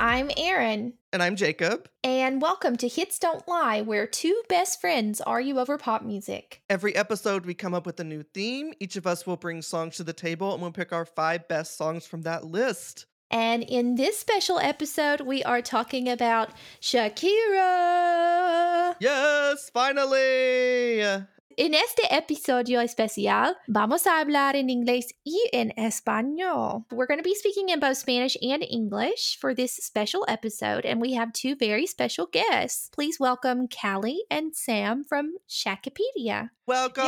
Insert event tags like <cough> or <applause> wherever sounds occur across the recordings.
I'm Aaron. And I'm Jacob. And welcome to Hits Don't Lie, where two best friends argue over pop music. Every episode, we come up with a new theme. Each of us will bring songs to the table and we'll pick our five best songs from that list. And in this special episode, we are talking about Shakira. Yes, finally. En este episodio especial, vamos a hablar en inglés y en español. We're going to be speaking in both Spanish and English for this special episode, and we have two very special guests. Please welcome Callie and Sam from Shakipedia. Welcome.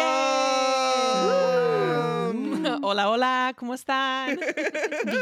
<laughs> Hola, hola, ¿cómo están?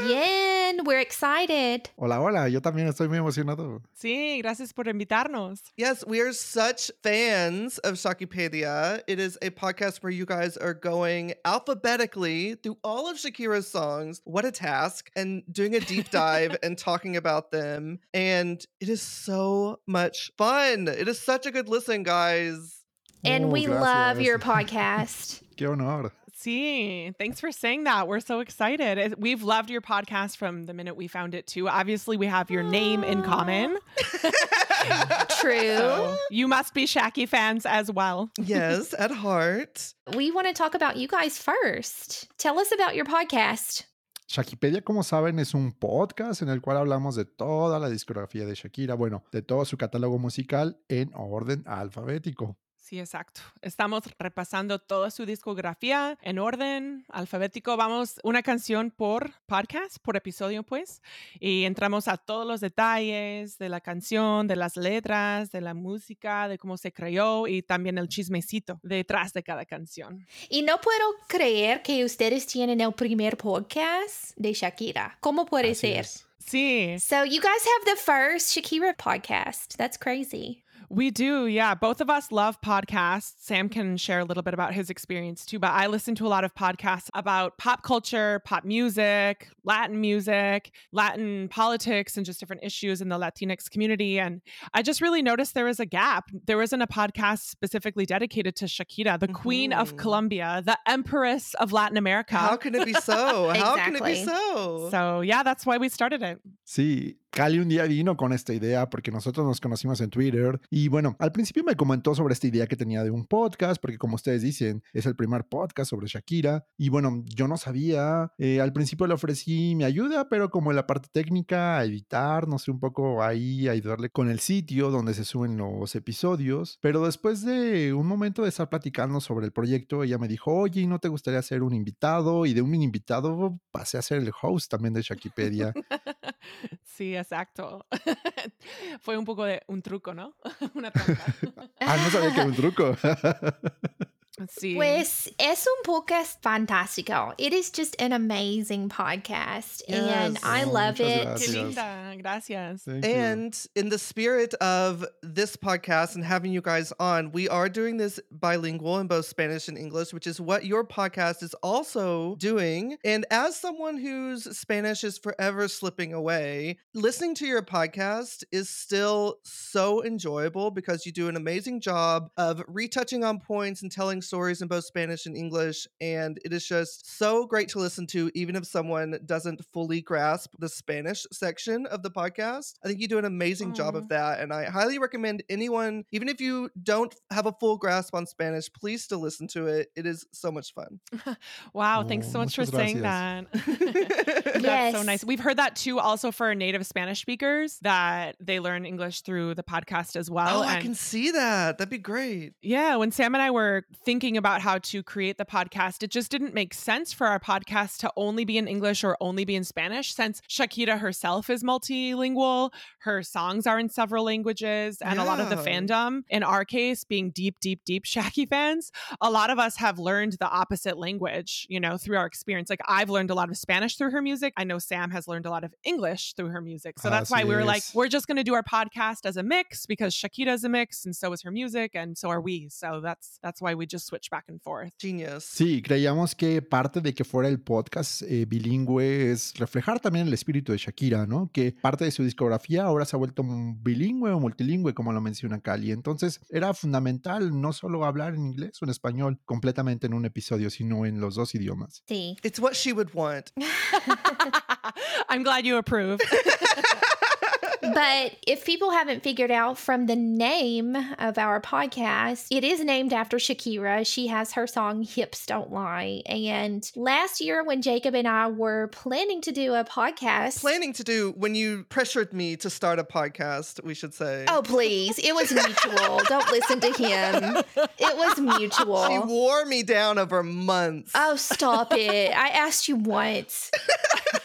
Bien, we're excited. Hola, hola, yo también estoy muy emocionado. Sí, gracias por invitarnos. Yes, we are such fans of Shakipedia. It is a podcast where you guys are going alphabetically through all of Shakira's songs. What a task! And doing a deep dive and <laughs> talking about them. And it is so much fun. It is such a good listen, guys. And Oh, we gracias. love your <laughs> podcast. Qué honor. Sí, thanks for saying that. We're so excited. We've loved your podcast from the minute we found it, too. Obviously, we have your name in common. <laughs> True. So you must be Shaki fans as well. yes, at heart. <laughs> We want to talk about you guys first. Tell us about your podcast. Shakipedia, como saben, es un podcast en el cual hablamos de toda la discografía de Shakira, bueno, de todo su catálogo musical en orden alfabético. Sí, exacto. Estamos repasando toda su discografía en orden alfabético. Vamos una canción por podcast, por episodio, pues. Y entramos a todos los detalles de la canción, de las letras, de la música, de cómo se creó y también el chismecito detrás de cada canción. Y no puedo creer que ustedes tienen el primer podcast de Shakira. ¿Cómo puede Así ser? es. Sí, So you guys have the first Shakira podcast. That's crazy. We do. Yeah. Both of us love podcasts. Sam can share a little bit about his experience too, but I listen to a lot of podcasts about pop culture, pop music, Latin music, Latin politics, and just different issues in the Latinx community. And I just really noticed there was a gap. There wasn't a podcast specifically dedicated to Shakira, the queen of Mhm. Colombia, the empress of Latin America. How can it be so? <laughs> How can it be so? so, yeah, that's why we started it. Sí, Cali un día vino con esta idea porque nosotros nos conocimos en Twitter y bueno, al principio me comentó sobre esta idea que tenía de un podcast porque como ustedes dicen, es el primer podcast sobre Shakira y bueno, yo no sabía, eh, al principio le ofrecí mi ayuda, pero como en la parte técnica, a editar, no sé, un poco ahí, ayudarle con el sitio donde se suben los episodios, pero después de un momento de estar platicando sobre el proyecto, ella me dijo, oye, ¿y ¿no te gustaría ser un invitado? Y de un invitado pasé a ser el host también de Shakipedia. <laughs> Sí, exacto. <laughs> Fue un poco de un truco, ¿no? <laughs> Una trampa. Ah, no sabía que era un truco. <laughs> Sí. Pues es un podcast fantástico. It is just an amazing podcast. And Yes. I Oh, love muchas it. Qué gracias. linda, gracias. Thank you. And in the spirit of this podcast and having you guys on, we are doing this bilingual in both Spanish and English, which is what your podcast is also doing. And as someone whose Spanish is forever slipping away, listening to your podcast is still so enjoyable because you do an amazing job of retouching on points and telling stories in both Spanish and English. And it is just so great to listen to, even if someone doesn't fully grasp the Spanish section of the podcast. I think you do an amazing job of mm. that. And I highly recommend anyone, even if you don't have a full grasp on Spanish, please still listen to it. It is so much fun. <laughs> Wow, thanks so much for muchas saying that. gracias. <laughs> <laughs> That's so nice. We've heard that too also for native Spanish speakers that they learn English through the podcast as well. oh, I can see that. That'd be great. Yeah, when Sam and I were thinking about how to create the podcast, it just didn't make sense for our podcast to only be in English or only be in Spanish since Shakira herself is multilingual. Her songs are in several languages, and a lot of the fandom, in our case, being deep, deep, deep <laughs> Shaki fans, a lot of us have learned the opposite language, you know, through our experience. Like I've learned a lot of Spanish through her music. I know Sam has learned a lot of English through her music. So that's why we were like, we're just going to do our podcast as a mix because Shakira is a mix and so is her music and so are we. So that's that's why we just switch back and forth. Genius. Sí, creíamos que parte de que fuera el podcast eh, bilingüe es reflejar también el espíritu de Shakira, ¿no? Que parte de su discografía ahora se ha vuelto bilingüe o multilingüe, como lo menciona Cali. Entonces era fundamental no solo hablar en inglés o en español completamente en un episodio, sino en los dos idiomas. Sí. It's what she would want. <laughs> I'm glad you approve. <laughs> but if people haven't figured out from the name of our podcast, it is named after Shakira. She has her song Hips Don't Lie. And last year, when Jacob and I were planning to do a podcast, Planning to do when you pressured me to start a podcast, we should say. Oh, please. It was mutual. <laughs> Don't listen to him. It was mutual. She wore me down over months. Oh, stop it. I asked you once. <laughs>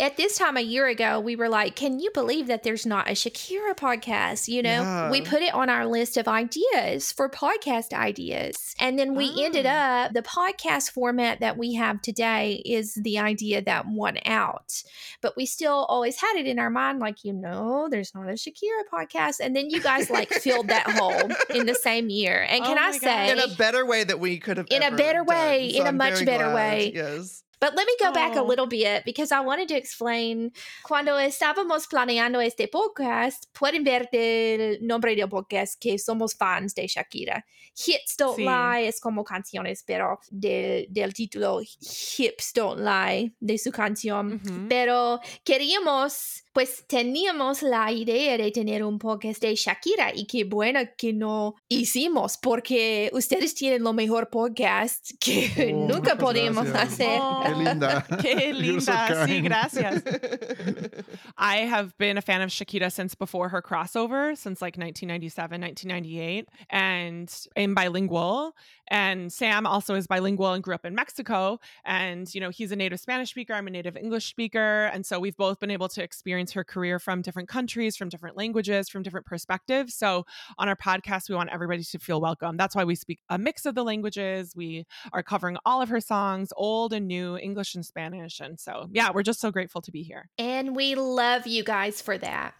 At this time a year ago, we were like, can you believe that there's not a Shakira podcast? You know, Yeah. we put it on our list of ideas for podcast ideas. And then we ended Ah. up, the podcast format that we have today is the idea that won out. But we still always had it in our mind, like, you know, there's not a Shakira podcast. And then you guys like filled that hole in the same year. And can Oh I God. say, in a better way that we could have In a better way, So in a I'm much better glad. way. Yes. But let me go back a little bit because I wanted to explain. Cuando estábamos planeando este podcast, pueden ver del nombre del podcast que somos fans de Shakira. Hits Don't Sí. Lie es como canciones, pero de- del título Hips Don't Lie de su canción. Pero queríamos, pues teníamos la idea de tener un podcast de Shakira y qué bueno que no hicimos porque ustedes tienen lo mejor podcast que Oh, <laughs> nunca podíamos gracias. hacer. Oh, Qué linda. <laughs> Qué You're so linda. Sí, gracias. <laughs> I have been a fan of Shakira since before her crossover, since like 1997, 1998, and in bilingual. And Sam also is bilingual and grew up in Mexico. And, you know, he's a native Spanish speaker. I'm a native English speaker. And so we've both been able to experience her career from different countries, from different languages, from different perspectives. So on our podcast, we want everybody to feel welcome. That's why we speak a mix of the languages. We are covering all of her songs, old and new, English and Spanish. And so, yeah, we're just so grateful to be here. And we love you guys for that.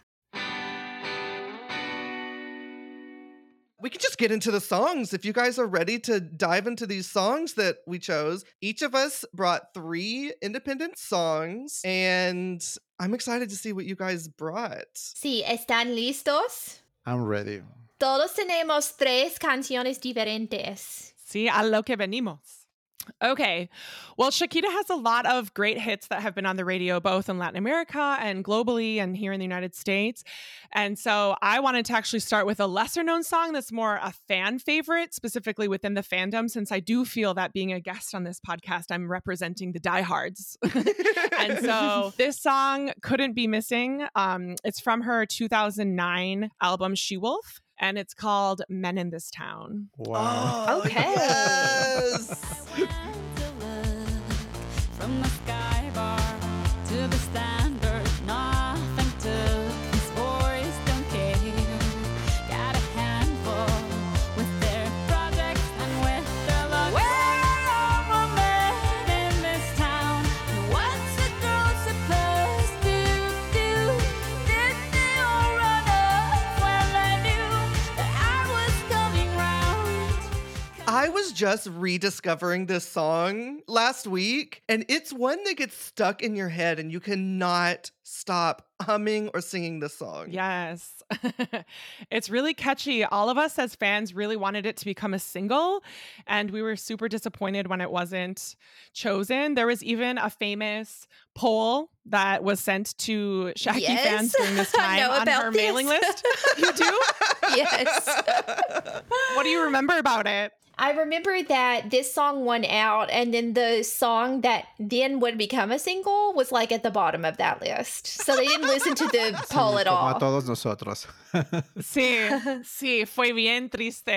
We could just get into the songs if you guys are ready to dive into these songs that we chose. Each of us brought three independent songs, and I'm excited to see what you guys brought. Sí, ¿están listos? I'm ready. Todos tenemos tres canciones diferentes. Sí, a lo que venimos. Okay. Well, Shakira has a lot of great hits that have been on the radio, both in Latin America and globally and here in the United States. And so I wanted to actually start with a lesser known song that's more a fan favorite, specifically within the fandom, since I do feel that being a guest on this podcast, I'm representing the diehards. <laughs> and so <laughs> this song couldn't be missing. Um, it's from her 2009 album She Wolf, and it's called Men in This Town. Wow. Oh, Okay. <laughs> yes. Was just rediscovering this song last week, and it's one that gets stuck in your head, and you cannot stop humming or singing this song. Yes. <laughs> it's really catchy. All of us as fans really wanted it to become a single, and we were super disappointed when it wasn't chosen. There was even a famous poll that was sent to Shaki Yes. fans during this <laughs> time on about her this. mailing list. You do? <laughs> Yes. What do you remember about it? I remember that this song won out, and then the song that then would become a single was like at the bottom of that list. So they didn't listen to the <laughs> poll Sí, at como all. a todos nosotros. <laughs> Sí, <laughs> sí, fue bien triste.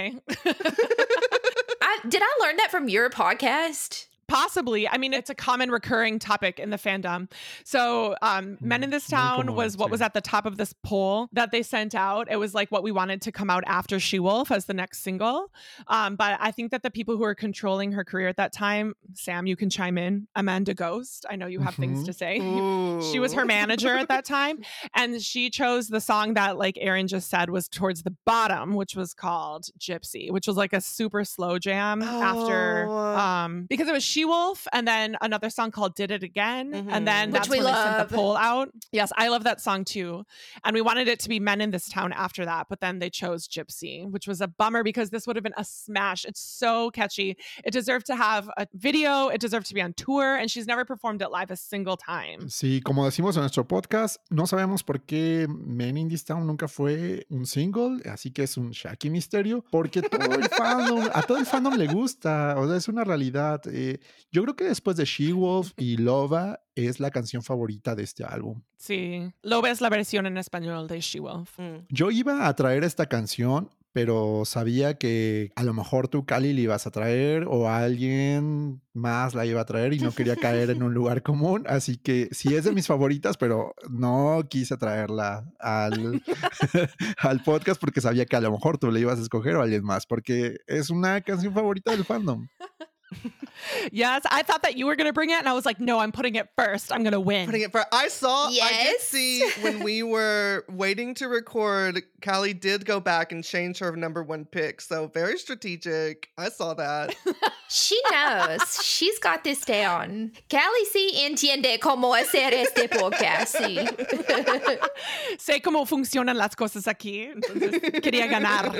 I, did I learn that from your podcast? Possibly. I mean, it's a common recurring topic in the fandom. So, um, Men in This Town was what was at the top of this poll that they sent out. It was like what we wanted to come out after She Wolf as the next single. Um, but I think that the people who were controlling her career at that time, Sam, you can chime in. Amanda Ghost, I know you have things Mhm. to say. She was her manager at that <laughs> time, and she chose the song that, like Aaron just said, was towards the bottom, which was called Gypsy, which was like a super slow jam after, Oh. um, because it was She She Wolf, and then another song called Did It Again. Mhm. And then Which that's we when they sent love. the poll out. Yes, I love that song too. And we wanted it to be Men in This Town after that, but then they chose Gypsy, which was a bummer because this would have been a smash. It's so catchy. It deserved to have a video, it deserved to be on tour, and she's never performed it live a single time. Sí, como decimos en nuestro podcast, no sabemos por qué Men in This Town nunca fue un single, así que es un Shaki misterio, porque todo el <laughs> fandom, a todo el fandom le gusta, o sea, es una realidad. Eh, yo creo que después de She-Wolf y Lova es la canción favorita de este álbum. Sí, lo ves la versión en español de She Wolf. Mm. Yo iba a traer esta canción, pero sabía que a lo mejor tú, Cali, la ibas a traer o alguien más la iba a traer y no quería caer en un <laughs> lugar común. Así que sí es de mis favoritas, pero no quise traerla al, <laughs> al podcast porque sabía que a lo mejor tú la ibas a escoger o alguien más, porque es una canción favorita del fandom. <laughs> Yes, I thought that you were going to bring it, and I was like, no, I'm putting it first. I'm going to win. Putting it first. I saw Yes. I did see <laughs> when we were waiting to record, Callie did go back and change her number one pick. So very strategic. I saw that. <laughs> She knows. She's got this down. Callie sí entiende cómo hacer este podcast. Sí. <laughs> sé cómo funcionan las cosas aquí, entonces quería ganar.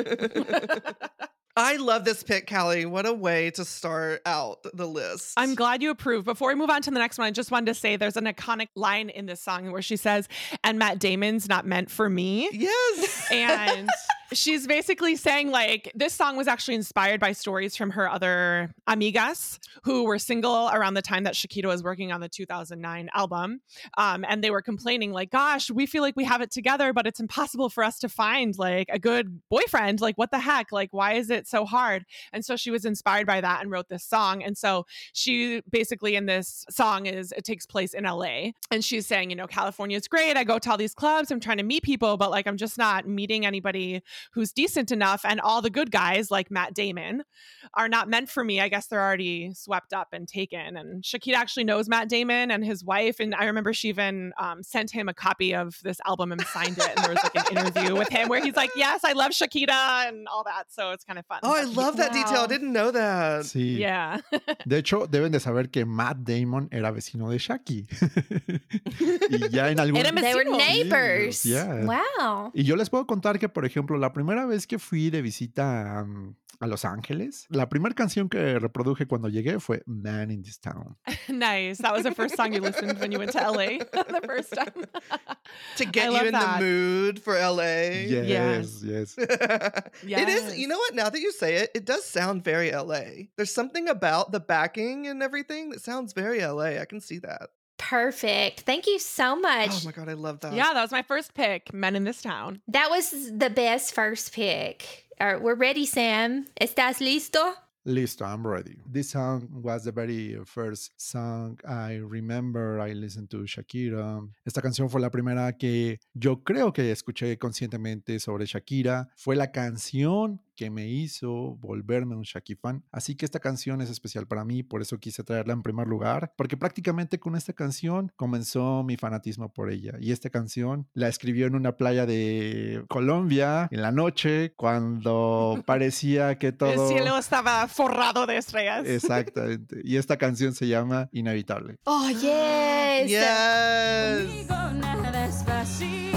I love this pick, Callie. What a way to start out the list. I'm glad you approve. Before we move on to the next one, I just wanted to say there's an iconic line in this song where she says, and Matt Damon's not meant for me. Yes. And <laughs> she's basically saying, like, this song was actually inspired by stories from her other amigas who were single around the time that Shakira was working on the 2009 album. Um, and they were complaining, like, gosh, we feel like we have it together, but it's impossible for us to find like a good boyfriend. Like, what the heck? Like, why is it so hard? And so she was inspired by that and wrote this song. And so she basically in this song is it takes place in LA. And she's saying, you know, California is great. I go to all these clubs. I'm trying to meet people, but like I'm just not meeting anybody who's decent enough. And all the good guys like Matt Damon are not meant for me. I guess they're already swept up and taken. And Shakira actually knows Matt Damon and his wife. And I remember she even um, sent him a copy of this album and signed it. And there was like an interview with him where he's like, Yes, I love Shakira and all that. So it's kind of fun. Oh, I love that detail. I didn't know that. Sí. Yeah. De hecho, deben de saber que Matt Damon era vecino de Shaki. <laughs> y ya en algún They were neighbors. Yeah. Wow. Y yo les puedo contar que, por ejemplo, la primera vez que fui de visita a, a Los Ángeles, la primera canción que reproduje cuando llegué fue Man in This Town. <laughs> nice. That was the first song you listened when you went to LA <laughs> the first time. <laughs> To get you in that. the mood for LA. Yes, yes. yes. It is, you know what? Now that you say it, it does sound very LA. There's something about the backing and everything that sounds very LA. I can see that. Perfect. Thank you so much. Oh my God, I love that. Yeah, that was my first pick, Men in This Town. That was the best first pick. All right, we're ready, Sam. ¿Estás listo? Listo, I'm ready. This song was the very first song I remember I listened to Shakira. Esta canción fue la primera que yo creo que escuché conscientemente sobre Shakira. Fue la canción que me hizo volverme un Shaki fan. Así que esta canción es especial para mí, por eso quise traerla en primer lugar, porque prácticamente con esta canción comenzó mi fanatismo por ella. Y esta canción la escribió en una playa de Colombia en la noche, cuando <laughs> parecía que todo... El cielo estaba forrado de estrellas. Exactamente. Y esta canción se llama Inevitable. Oh, yes. Yes. Conmigo nada es fácil,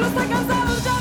Cielo está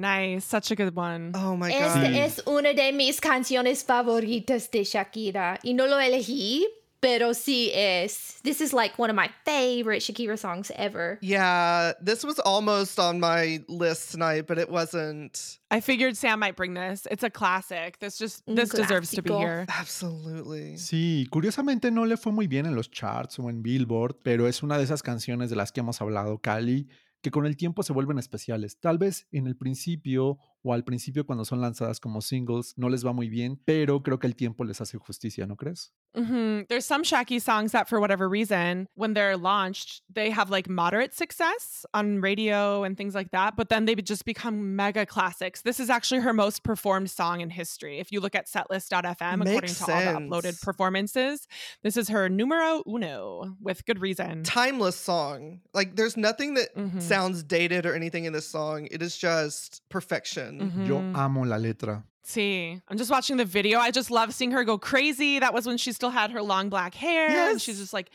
Nice. Such a good one. Oh my God. Sí. es una de mis canciones favoritas de Shakira. Y no lo elegí, pero sí es. This is like one of my favorite Shakira songs ever. Yeah, this was almost on my list tonight, but it wasn't. I figured Sam might bring this. It's a classic. This just Un this deserves to be here. Absolutely. Sí, curiosamente no le fue muy bien en los charts o en Billboard, pero es una de esas canciones de las que hemos hablado, Cali, que con el tiempo se vuelven especiales. Tal vez en el principio o al principio cuando son lanzadas como singles no les va muy bien, pero creo que el tiempo les hace justicia, ¿no crees? hmm There's some Shaki songs that, for whatever reason, when they're launched, they have like moderate success on radio and things like that, but then they just become mega classics. This is actually her most performed song in history. If you look at setlist.fm, according Makes to all the uploaded performances, this is her numero uno with good reason. Timeless song. Like there's nothing that Mhm. sounds dated or anything in this song. It is just perfection. Mhm. Yo amo la letra. See, I'm just watching the video. I just love seeing her go crazy. That was when she still had her long black hair. And she's just like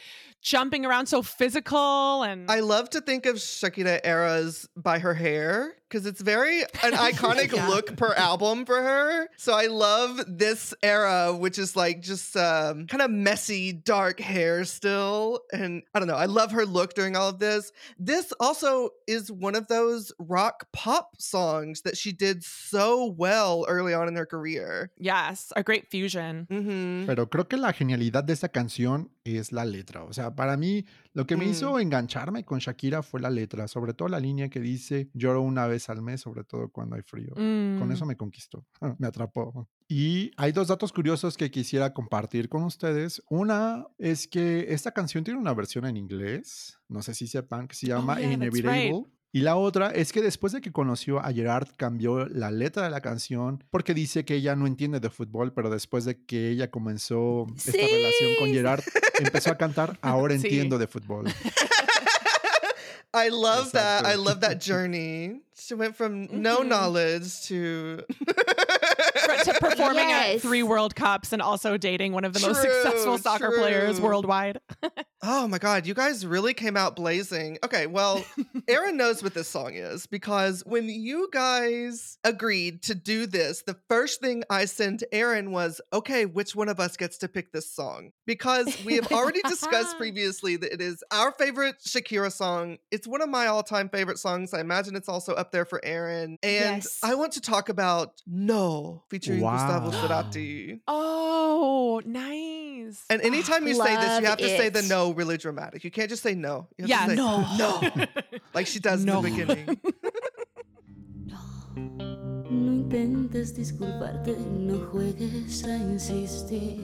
jumping around so physical. And I love to think of Shakira eras by her hair because it's very an <laughs> iconic Yeah. look per album for her. So I love this era, which is like just um, kind of messy, dark hair still. And I don't know, I love her look during all of this. This also is one of those rock pop songs that she did so well early on in her career. yes, a great fusion. hmm Pero creo que la genialidad de esta canción es la letra. O sea, para mí lo que me Mm. hizo engancharme con Shakira fue la letra, sobre todo la línea que dice lloro una vez al mes, sobre todo cuando hay frío. Con Mm. eso me conquistó, <laughs> me atrapó. Y hay dos datos curiosos que quisiera compartir con ustedes. Una es que esta canción tiene una versión en inglés, no sé si sepan, que se llama Oh, yeah, Inevitable. Y la otra es que después de que conoció a Gerard cambió la letra de la canción porque dice que ella no entiende de fútbol, pero después de que ella comenzó esta relación con. Gerard, empezó a cantar <laughs> Ahora Sí. entiendo de fútbol. <laughs> I love that. I love that journey. She went from no knowledge to <laughs> to performing Yes. at three World Cups and also dating one of the most successful soccer players worldwide. <laughs> Oh my God, you guys really came out blazing. Okay, well, <laughs> Aaron knows what this song is because when you guys agreed to do this, the first thing I sent Aaron was, okay, which one of us gets to pick this song? Because we have already discussed <laughs> previously that it is our favorite Shakira song. It's one of my all time favorite songs. I imagine it's also up there for Aaron. And Yes. I want to talk about No featuring Gustavo Wow. Cerati. oh, nice. And anytime you say this, you Love have to say the no really dramatic. You can't just say no. You have yeah, to say no. <laughs> no. Like she does No. in the beginning. <laughs> No intentes disculparte, no juegues a insistir.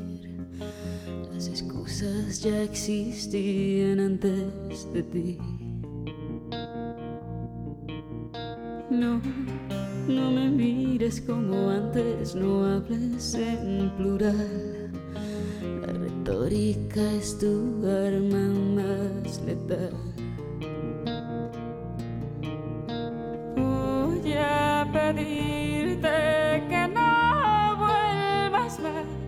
Las excusas ya existían antes de ti. No, no me mires como antes, no hables en plural. La retórica es tu arma más letal. Voy a pedirte que no vuelvas más.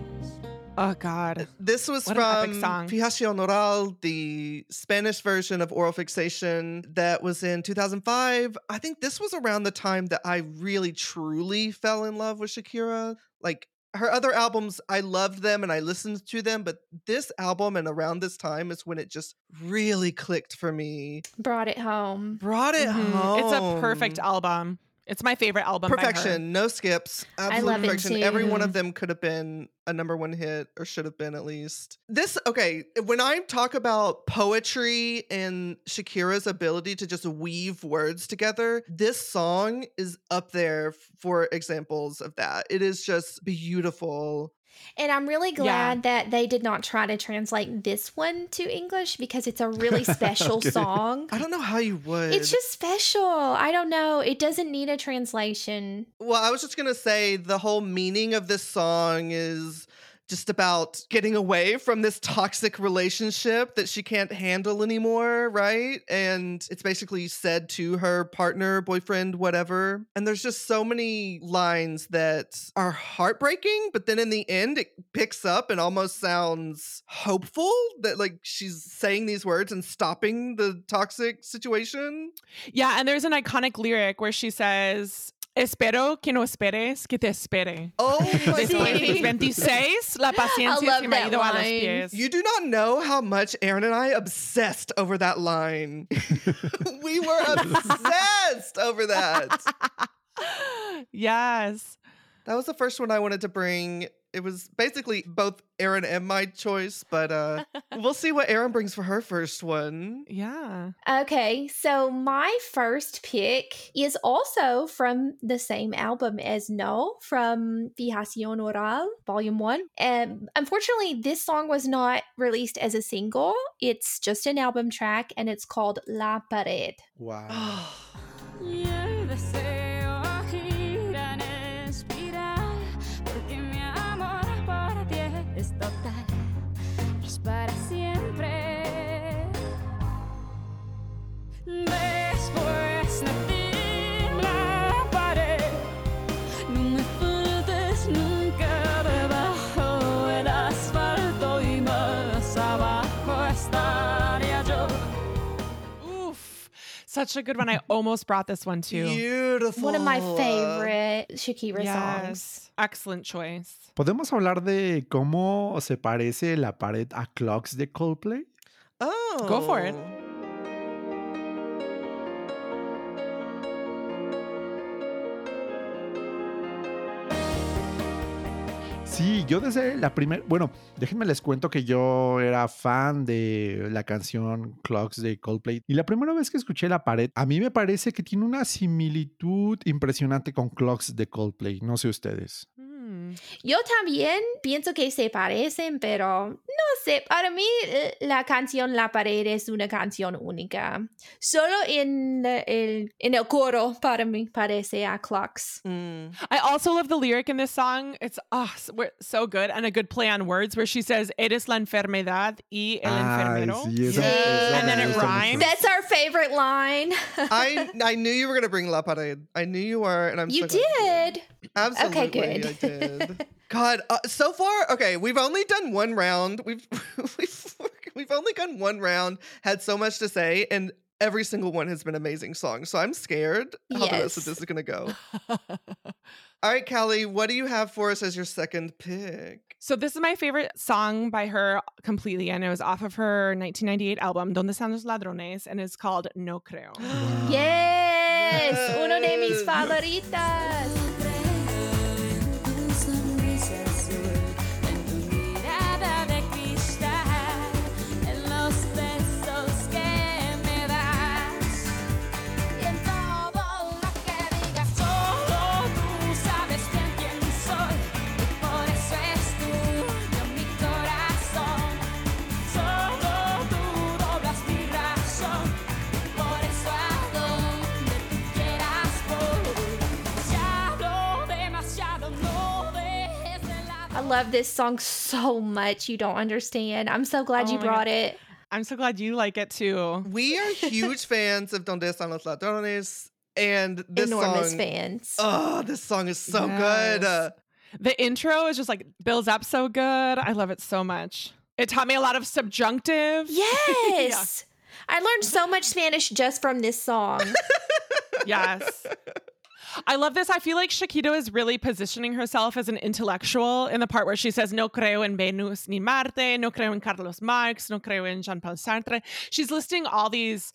Oh, God. This was What from song. Fijación Oral, the Spanish version of Oral Fixation that was in 2005. I think this was around the time that I really truly fell in love with Shakira. Like her other albums, I loved them and I listened to them, but this album and around this time is when it just really clicked for me. Brought it home. Brought it Mhm. home. It's a perfect album. It's my favorite album. by her. perfection, no skips, absolute love it perfection. Every one of them could have been a number one hit, or should have been at least. This okay. When I talk about poetry and Shakira's ability to just weave words together, this song is up there for examples of that. It is just beautiful. And I'm really Yeah. glad that they did not try to translate this one to English because it's a <laughs> really special Okay. song. I don't know how you would. It's just special. I don't know. It doesn't need a translation. Well, I was just going to say the whole meaning of this song is just about getting away from this toxic relationship that she can't handle anymore, right? And it's basically said to her partner, boyfriend, whatever. And there's just so many lines that are heartbreaking, but then in the end, it picks up and almost sounds hopeful that like she's saying these words and stopping the toxic situation. Yeah, and there's an iconic lyric where she says, Espero que no esperes que te espere. Oh my Después de God. 26, la paciencia se me ha that ido a los pies. You do not know how much Aaron and I obsessed over that line. <laughs> we were obsessed over that. <laughs> yes. That was the first one I wanted to bring. It was basically both Aaron and my choice, but uh <laughs> we'll see what Aaron brings for her first one. Yeah. Okay, so my first pick is also from the same album as No from Fijación Oral, Volume 1. And unfortunately, this song was not released as a single. It's just an album track and it's called La Pared. Wow. <gasps> Such a good one. I almost brought this one too. Beautiful. One of my favorite Shakira songs. Excellent choice. ¿Podemos hablar de cómo se parece la pared a Clocks de Coldplay? Oh. Go for it. Oh. Sí, yo desde la primera, bueno, déjenme les cuento que yo era fan de la canción Clocks de Coldplay y la primera vez que escuché La Pared, a mí me parece que tiene una similitud impresionante con Clocks de Coldplay, no sé ustedes. Yo también pienso que se parecen, pero no sé, para mí eh, la canción La Pared es una canción única. Solo en el, en el coro para mí parece a Clocks. Mm. I also love the lyric in this song. It's oh, s- so good and a good play on words where she says, Eres la enfermedad y el Ay, enfermero. sí, esa- Sí. esa And then it rhymes. That's our favorite line. <laughs> I I knew you were gonna bring La Pared. I knew you were, and I'm you so glad did. Absolutely, good. I. <laughs> God, uh, so far, okay, we've only done one round. We've <laughs> we've we've only done one round. Had so much to say, and every single one has been amazing songs. So I'm scared how the rest of this is gonna go. <laughs> All right, Callie, what do you have for us as your second pick? So this is my favorite song by her completely, and it was off of her 1998 album Donde Están los Ladrones, and it's called No Creo. Wow. <gasps> Yes, uno de mis favoritas. Love this song so much. You don't understand. I'm so glad Oh you brought God. it. I'm so glad you like it too. We are huge <laughs> fans of Donde Están los Ladrones, and this Enormous song. fans. Oh, this song is so good. Uh, The intro is just like builds up so good. I love it so much. It taught me a lot of subjunctive. <laughs> Yes. I learned so much Spanish just from this song. <laughs> Yes. I love this. I feel like Shakira is really positioning herself as an intellectual in the part where she says, No creo en Venus ni Marte, no creo en Carlos Marx, no creo en Jean Paul Sartre. She's listing all these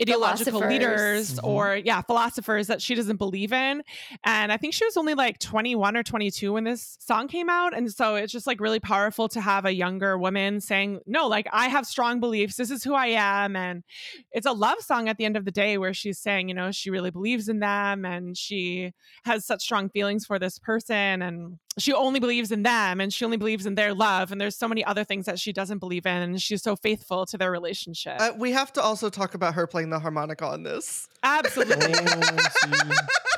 ideological Philosophers. leaders Mhm. or, yeah, philosophers that she doesn't believe in. And I think she was only like 21 or 22 when this song came out. And so it's just like really powerful to have a younger woman saying, No, like I have strong beliefs. This is who I am. And it's a love song at the end of the day where she's saying, you know, she really believes in them and she has such strong feelings for this person and she only believes in them and she only believes in their love. And there's so many other things that she doesn't believe in. And she's so faithful to their relationship. uh, we have to also talk about her playing the harmonica on this. Absolutely. Oh, <laughs>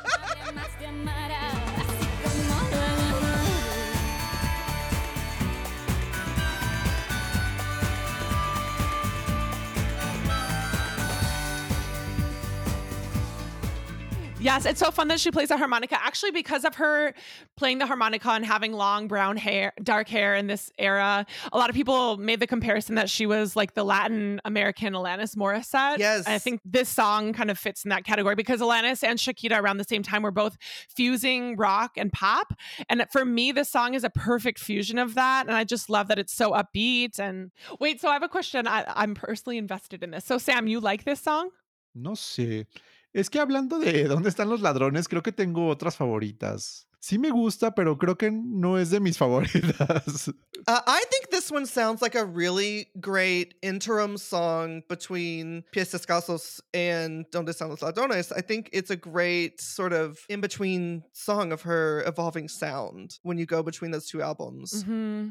Yes, it's so fun that she plays the harmonica. Actually, because of her playing the harmonica and having long brown hair, dark hair in this era, a lot of people made the comparison that she was like the Latin American Alanis Morissette. Yes. I think this song kind of fits in that category because Alanis and Shakira around the same time were both fusing rock and pop. And for me, this song is a perfect fusion of that. And I just love that it's so upbeat. And wait, so I have a question. I, I'm personally invested in this. So, Sam, you like this song? No sé. Es que hablando de dónde están los ladrones, creo que tengo otras favoritas. Sí me gusta, pero creo que no es de mis <laughs> favoritas. Uh, I think this one sounds like a really great interim song between Pies Descalzos and Donde Están los Ladrones. I think it's a great sort of in between song of her evolving sound when you go between those two albums. hmm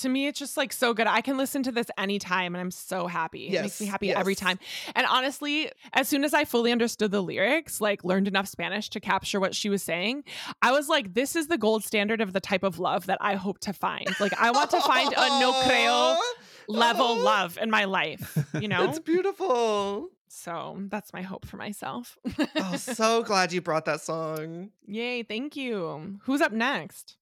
To me, it's just like so good. I can listen to this anytime and I'm so happy. It makes me Yes, happy every time. And honestly, as soon as I fully understood the lyrics, like learned enough Spanish to capture what she was saying, I was like, this is the gold standard of the type of love that I hope to find. Like, I want to find a no <laughs> creo level Aw. love in my life, you <laughs> know? It's beautiful. so that's my hope for myself. Oh, so <laughs> glad you brought that song. Yay, thank you. Who's up next?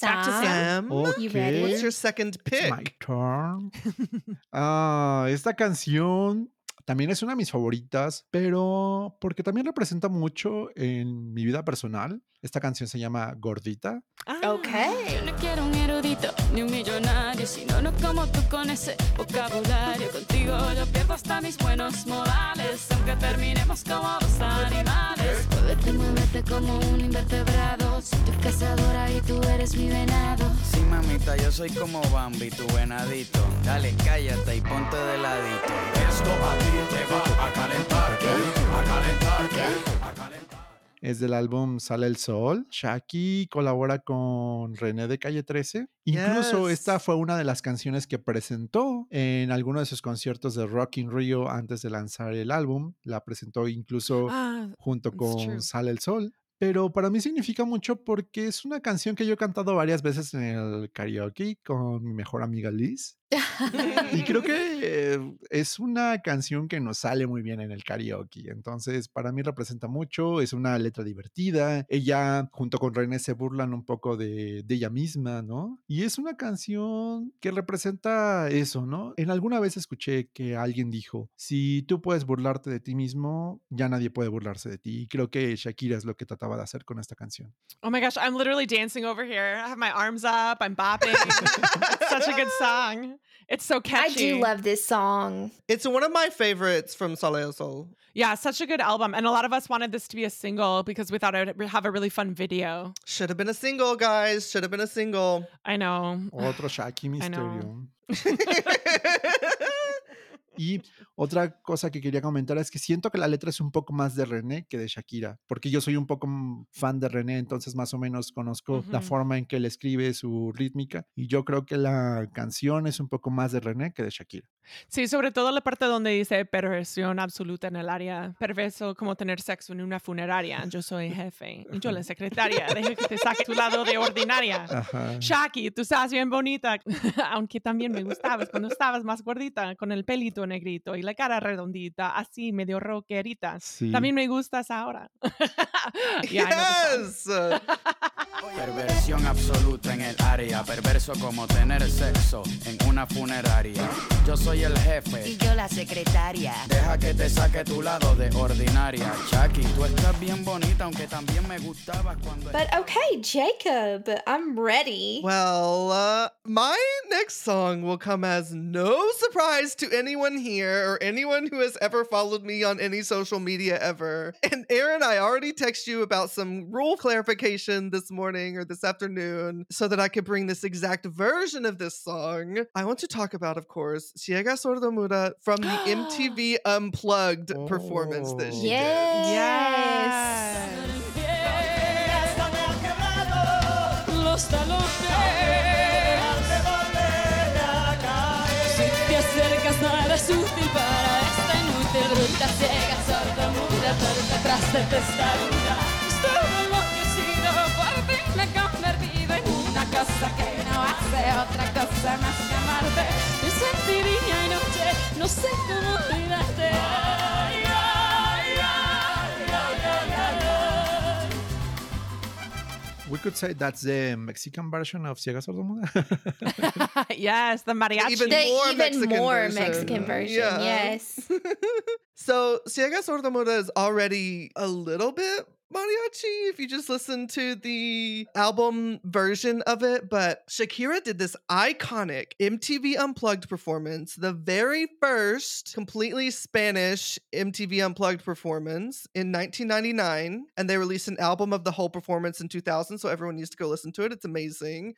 Back to Sam. Sam, You ready? what's your second It's pick? my turn. <laughs> Ah, esta canción también es una de mis favoritas, pero porque también representa mucho en mi vida personal. Esta canción se llama Gordita. Ah. Okay. Yo no quiero un erudito ni un millonario, sino no como tú con ese vocabulario. Contigo yo pierdo hasta mis buenos modales, aunque terminemos como dos animales. Muévete, muévete como un invertebrado. Soy tu cazadora y tú eres mi venado. Sí, mamita, yo soy como Bambi, tu venadito. Dale, cállate y ponte de ladito. Esto a ti te va a calentar, A calentar, A calentar. Es del álbum Sale el Sol. Shaki colabora con René de Calle 13. Incluso Yes. esta fue una de las canciones que presentó en alguno de sus conciertos de Rock in Rio antes de lanzar el álbum. La presentó incluso Ah, junto con true. Sale el Sol. Pero para mí significa mucho porque es una canción que yo he cantado varias veces en el karaoke con mi mejor amiga Liz. Y creo que eh, es una canción que nos sale muy bien en el karaoke. Entonces, para mí representa mucho. Es una letra divertida. Ella, junto con René, se burlan un poco de, de ella misma, ¿no? Y es una canción que representa eso, ¿no? En alguna vez escuché que alguien dijo: Si tú puedes burlarte de ti mismo, ya nadie puede burlarse de ti. Y creo que Shakira es lo que trataba de hacer con esta canción. Oh my gosh, I'm literally dancing over here. I have my arms up, I'm bopping. <laughs> it's such a good song. It's so catchy. I do love this song. It's one of my favorites from Sale el Sol. Yeah, such a good album. And a lot of us wanted this to be a single because we thought it would have a really fun video. Should have been a single, guys. Should have been a single. I know. Otro Shaki <sighs> misterio. <laughs> <laughs> Y otra cosa que quería comentar es que siento que la letra es un poco más de René que de Shakira, porque yo soy un poco mm, fan de René, entonces más o menos conozco la forma en que él escribe su rítmica y yo creo que la canción es un poco más de René que de Shakira. Sí, sobre todo la parte donde dice perversión absoluta en el área. Perverso como tener sexo en una funeraria. Yo soy jefe. Y yo la secretaria. Deja que te saque tu lado de ordinaria. Ajá. Shaki, tú estás bien bonita, <laughs> aunque también me gustabas cuando estabas más gordita, con el pelito negrito y la cara redondita, así medio rockerita. Sí. También me gustas ahora. <laughs> Yeah, yes. Perversión absoluta en el área, perverso como tener sexo en una funeraria. Yo soy el jefe, yo la secretaria. deja que te saque tu lado de ordinaria. Shaki, tú estás bien bonita, aunque también me gustabas cuando... But okay, Jacob, I'm ready. Well, uh, my next song will come as no surprise to anyone here or anyone who has ever followed me on any social media ever. And Aaron, I already text you about some rule clarification this morning or this afternoon so that I could bring this exact version of this song. I want to talk about, of course, Ciega Sordomuda from the MTV <gasps> Unplugged performance that she Yes. Yes. Los cosa que no hace otra cosa más que amarte. Pienso en día y noche, no sé cómo olvidarte. Ay, ay, ay, ay, ay, ay, ay. We could say that's the Mexican version of Ciega Sordomuda. <laughs> yes, the mariachi. Even The more even Mexican more version. Mexican version. Yeah. Yes. <laughs> so Ciega Sordomuda is already a little bit mariachi if you just listen to the album version of it, but Shakira did this iconic MTV Unplugged performance, the very first completely Spanish MTV Unplugged performance in 1999. And they released an album of the whole performance in 2000. So everyone needs to go listen to it. It's amazing.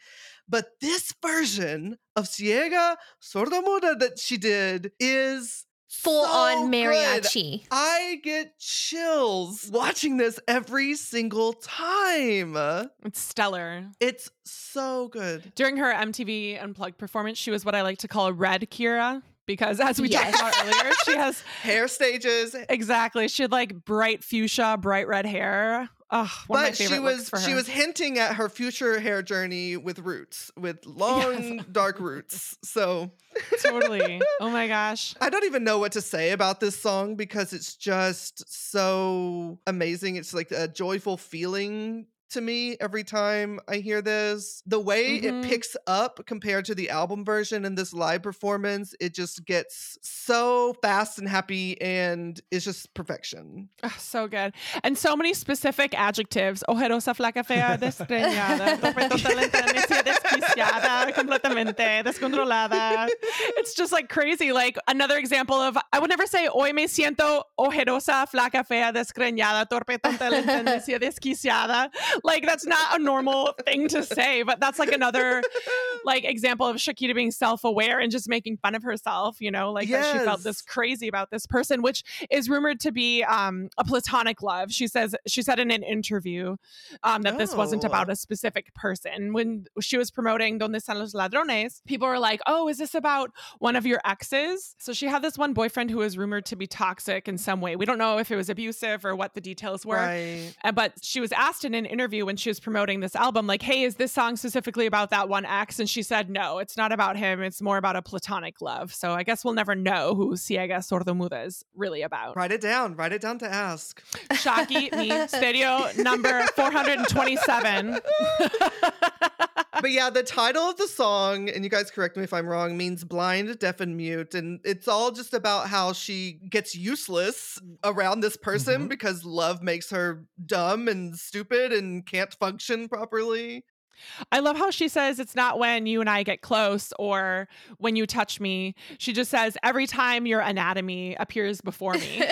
But this version of Ciega Sordomuda that she did is Full so on good. mariachi. I get chills watching this every single time. It's stellar. It's so good. During her MTV Unplugged performance, she was what I like to call a red Kira because, as we Yes. talked about earlier, she has <laughs> Hair stages. exactly. She had like bright fuchsia, bright red hair. Oh, one of my But she was she was hinting at her future hair journey with roots, with <laughs> long dark roots. So <laughs> totally. Oh my gosh. I don't even know what to say about this song because it's just so amazing. It's like a joyful feeling to me every time I hear this. The way Mhm. it picks up compared to the album version and this live performance, it just gets so fast and happy and it's just perfection. Oh, so good. And so many specific adjectives. Ojerosa, flaca, fea, despreñada, <laughs> torpe, totalmente, necia, desquiciada, completamente, descontrolada. It's just like crazy. Like another example of, I would never say, hoy me siento ojerosa, flaca, fea, desgreñada, torpe, necia, desquiciada. Like that's not a normal thing to <laughs> say, but that's like another like example of Shakira being self-aware and just making fun of herself, you know, like that she felt this crazy about this person, which is rumored to be um, a platonic love. She says she said in an interview um, that this wasn't Oh. about a specific person. When she was promoting Donde Están los Ladrones, people were like, "Oh, is this about one of your exes?" So she had this one boyfriend who was rumored to be toxic in some way. We don't know if it was abusive or what the details were. Right. Uh, but she was asked in an interview when she was promoting this album, like, hey, is this song specifically about that one ex? And she said, no, it's not about him. It's more about a platonic love. So I guess we'll never know who Ciega Sordomuda is really about. Write it down. Write it down to ask. Shaki, me, <laughs> stereo number 427. <laughs> but yeah, the title of the song, and you guys correct me if I'm wrong, means blind, deaf, and mute. And it's all just about how she gets useless around this person Mhm. because love makes her dumb and stupid and can't function properly. I love how she says it's not when you and I get close or when you touch me. She just says every time your anatomy appears before me.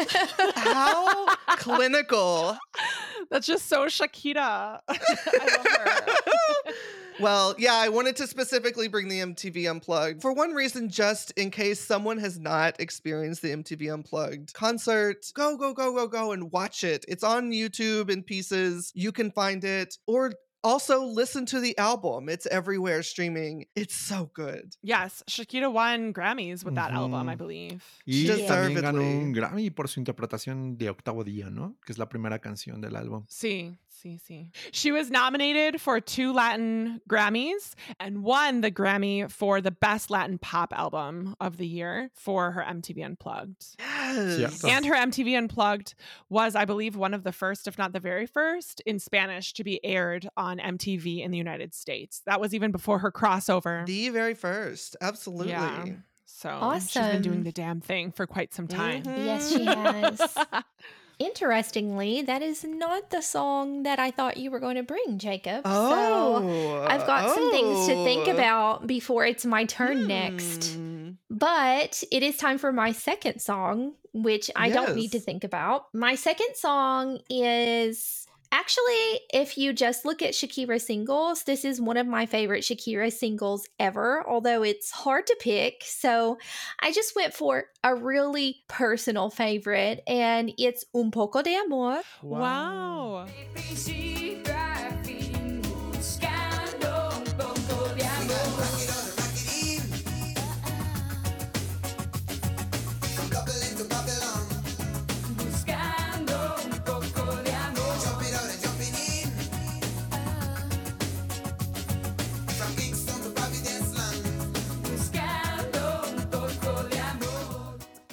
How clinical. <laughs> That's just so Shakira. <laughs> I love her. <laughs> Well, yeah, I wanted to specifically bring the MTV Unplugged for one reason, just in case someone has not experienced the MTV Unplugged concert. Go, go, go, go, go and watch it. It's on YouTube in pieces. You can find it. Or also listen to the album. It's everywhere streaming. It's so good. Yes, Shakira won Grammys with that album, I believe. Y Deservedly. también ganó un Grammy por su interpretación de Octavo Día, ¿no? Que es la primera canción del álbum. Sí, sí, sí. She was nominated for two Latin Grammys and won the Grammy for the Best Latin Pop Album of the Year for her MTV Unplugged. Yes. Cierto. And her MTV Unplugged was, I believe, one of the first, if not the very first, in Spanish to be aired on MTV in the United States. That was even before her crossover. The very first. Absolutely. Yeah. So she's been doing the damn thing for quite some time. Mm-hmm. Yes, she has. <laughs> Interestingly, that is not the song that I thought you were going to bring, Jacob. Oh. So I've got some things to think oh. about before it's my turn next. Hmm. But it is time for my second song, which I don't need to think about. My second song is actually, if you just look at Shakira singles, this is one of my favorite Shakira singles ever, although it's hard to pick. So I just went for a really personal favorite, and it's Un poco de amor. Wow. I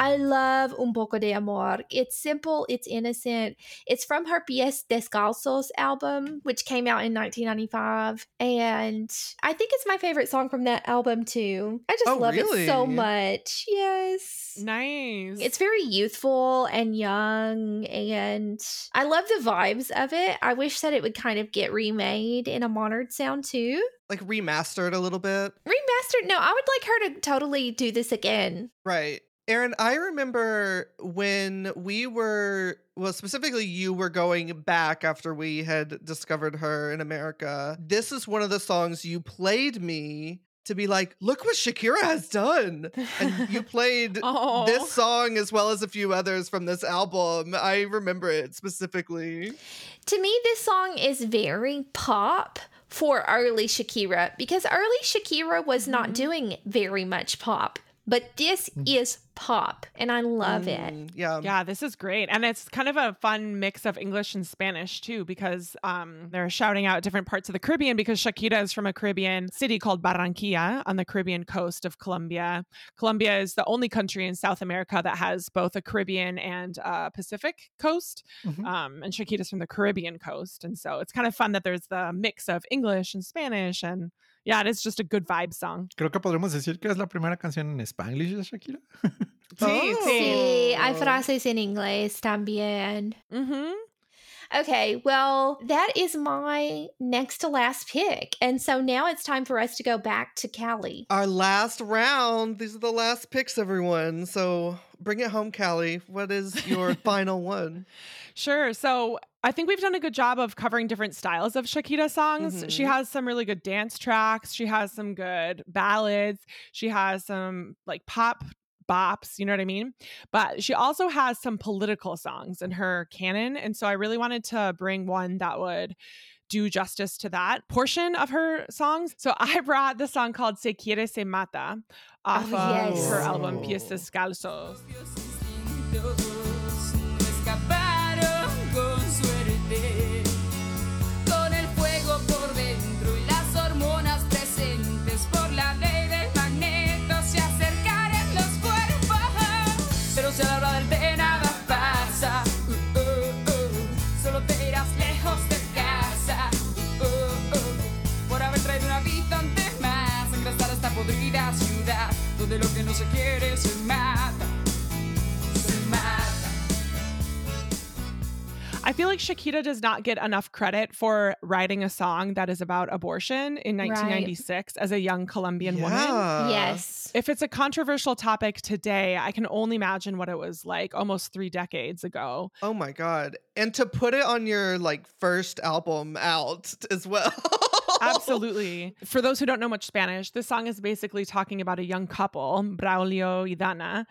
I love Un poco de amor. It's simple, it's innocent. It's from her Pies Descalzos album, which came out in 1995. And I think it's my favorite song from that album, too. I just Oh, love it so much. Yes. Nice. It's very youthful and young, and I love the vibes of it. I wish that it would kind of get remade in a modern sound too. Like remastered a little bit. Remastered? No, I would like her to totally do this again. Right. Aaron, I remember when we were, well, specifically you were going back after we had discovered her in America. This is one of the songs you played me to be like, look what Shakira has done. And you <laughs> played oh. this song as well as a few others from this album. I remember it specifically. To me, this song is very pop for early Shakira because early Shakira was not Mhm. doing very much pop, but this is pop, and I love it. Mm, Yeah. Yeah, this is great. And it's kind of a fun mix of English and Spanish too, because um, they're shouting out different parts of the Caribbean because Shakira is from a Caribbean city called Barranquilla on the Caribbean coast of Colombia. Colombia is the only country in South America that has both a Caribbean and uh, Pacific coast. Mhm. Um, and Shakira's from the Caribbean coast. And so it's kind of fun that there's the mix of English and Spanish. And yeah, it is just a good vibe song. Creo que podremos decir que es la primera canción en Spanglish de Shakira. <laughs> Sí, Oh. Sí, hay frases en inglés también. hmm Okay, well, that is my next to last pick. And so now it's time for us to go back to Cali. Our last round. These are the last picks, everyone. So bring it home, Callie. What is your <laughs> final one? Sure. So I think we've done a good job of covering different styles of Shakira songs. She Mhm. has some really good dance tracks. She has some good ballads. She has some like pop bops, you know what I mean? But she also has some political songs in her canon. And so I really wanted to bring one that would do justice to that portion of her songs. So I <laughs> brought the song called Se Quiere Se Mata off Oh, of yes. her album Oh. Pies Descalzos. instintos me feel like Shakira does not get enough credit for writing a song that is about abortion in Right. 1996 as a young Colombian woman. Yes. If it's a controversial topic today, I can only imagine what it was like almost three decades ago. Oh my god. And to put it on your like first album out as well. Absolutely. <laughs> For those who don't know much Spanish, this song is basically talking about a young couple, Braulio y Dana,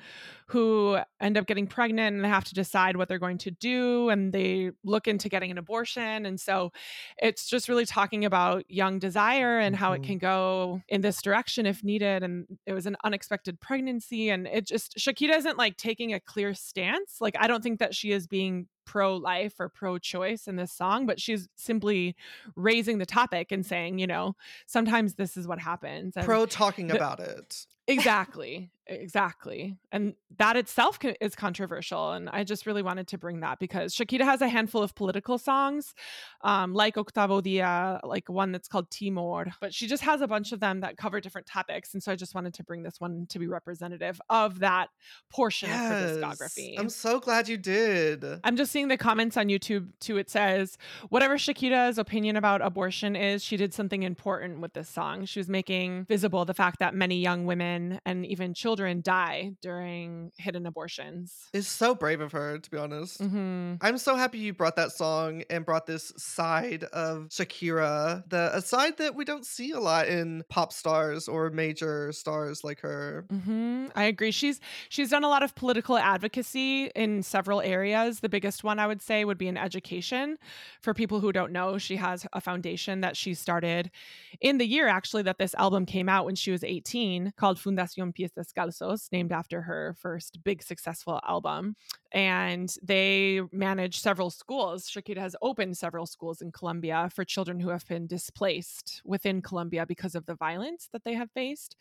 who end up getting pregnant and they have to decide what they're going to do. And they look into getting an abortion. And so it's just really talking about young desire and how it Mhm. can go in this direction if needed. And it was an unexpected pregnancy. And it just, Shakira isn't like taking a clear stance. Like, I don't think that she is being pro life or pro choice in this song, but she's simply raising the topic and saying, you know, sometimes this is what happens. And Pro talking the- about it. Exactly, exactly. And that itself is controversial. And I just really wanted to bring that because Shakira has a handful of political songs, um, like Octavo Dia, like one that's called Timor, but she just has a bunch of them that cover different topics. And so I just wanted to bring this one to be representative of that portion of her discography. I'm so glad you did. I'm just seeing the comments on YouTube too. It says, whatever Shakira's opinion about abortion is, she did something important with this song. She was making visible the fact that many young women and even children die during hidden abortions. It's so brave of her, to be honest. hmm I'm so happy you brought that song and brought this side of Shakira, the a side that we don't see a lot in pop stars or major stars like her. hmm I agree. She's she's done a lot of political advocacy in several areas. The biggest one I would say would be in education. For people who don't know, she has a foundation that she started in the year actually that this album came out when she was 18 called Fundación Pies Descalzos, named after her first big successful album. And they manage several schools. Shakira has opened several schools in Colombia for children who have been displaced within Colombia because of the violence that they have faced.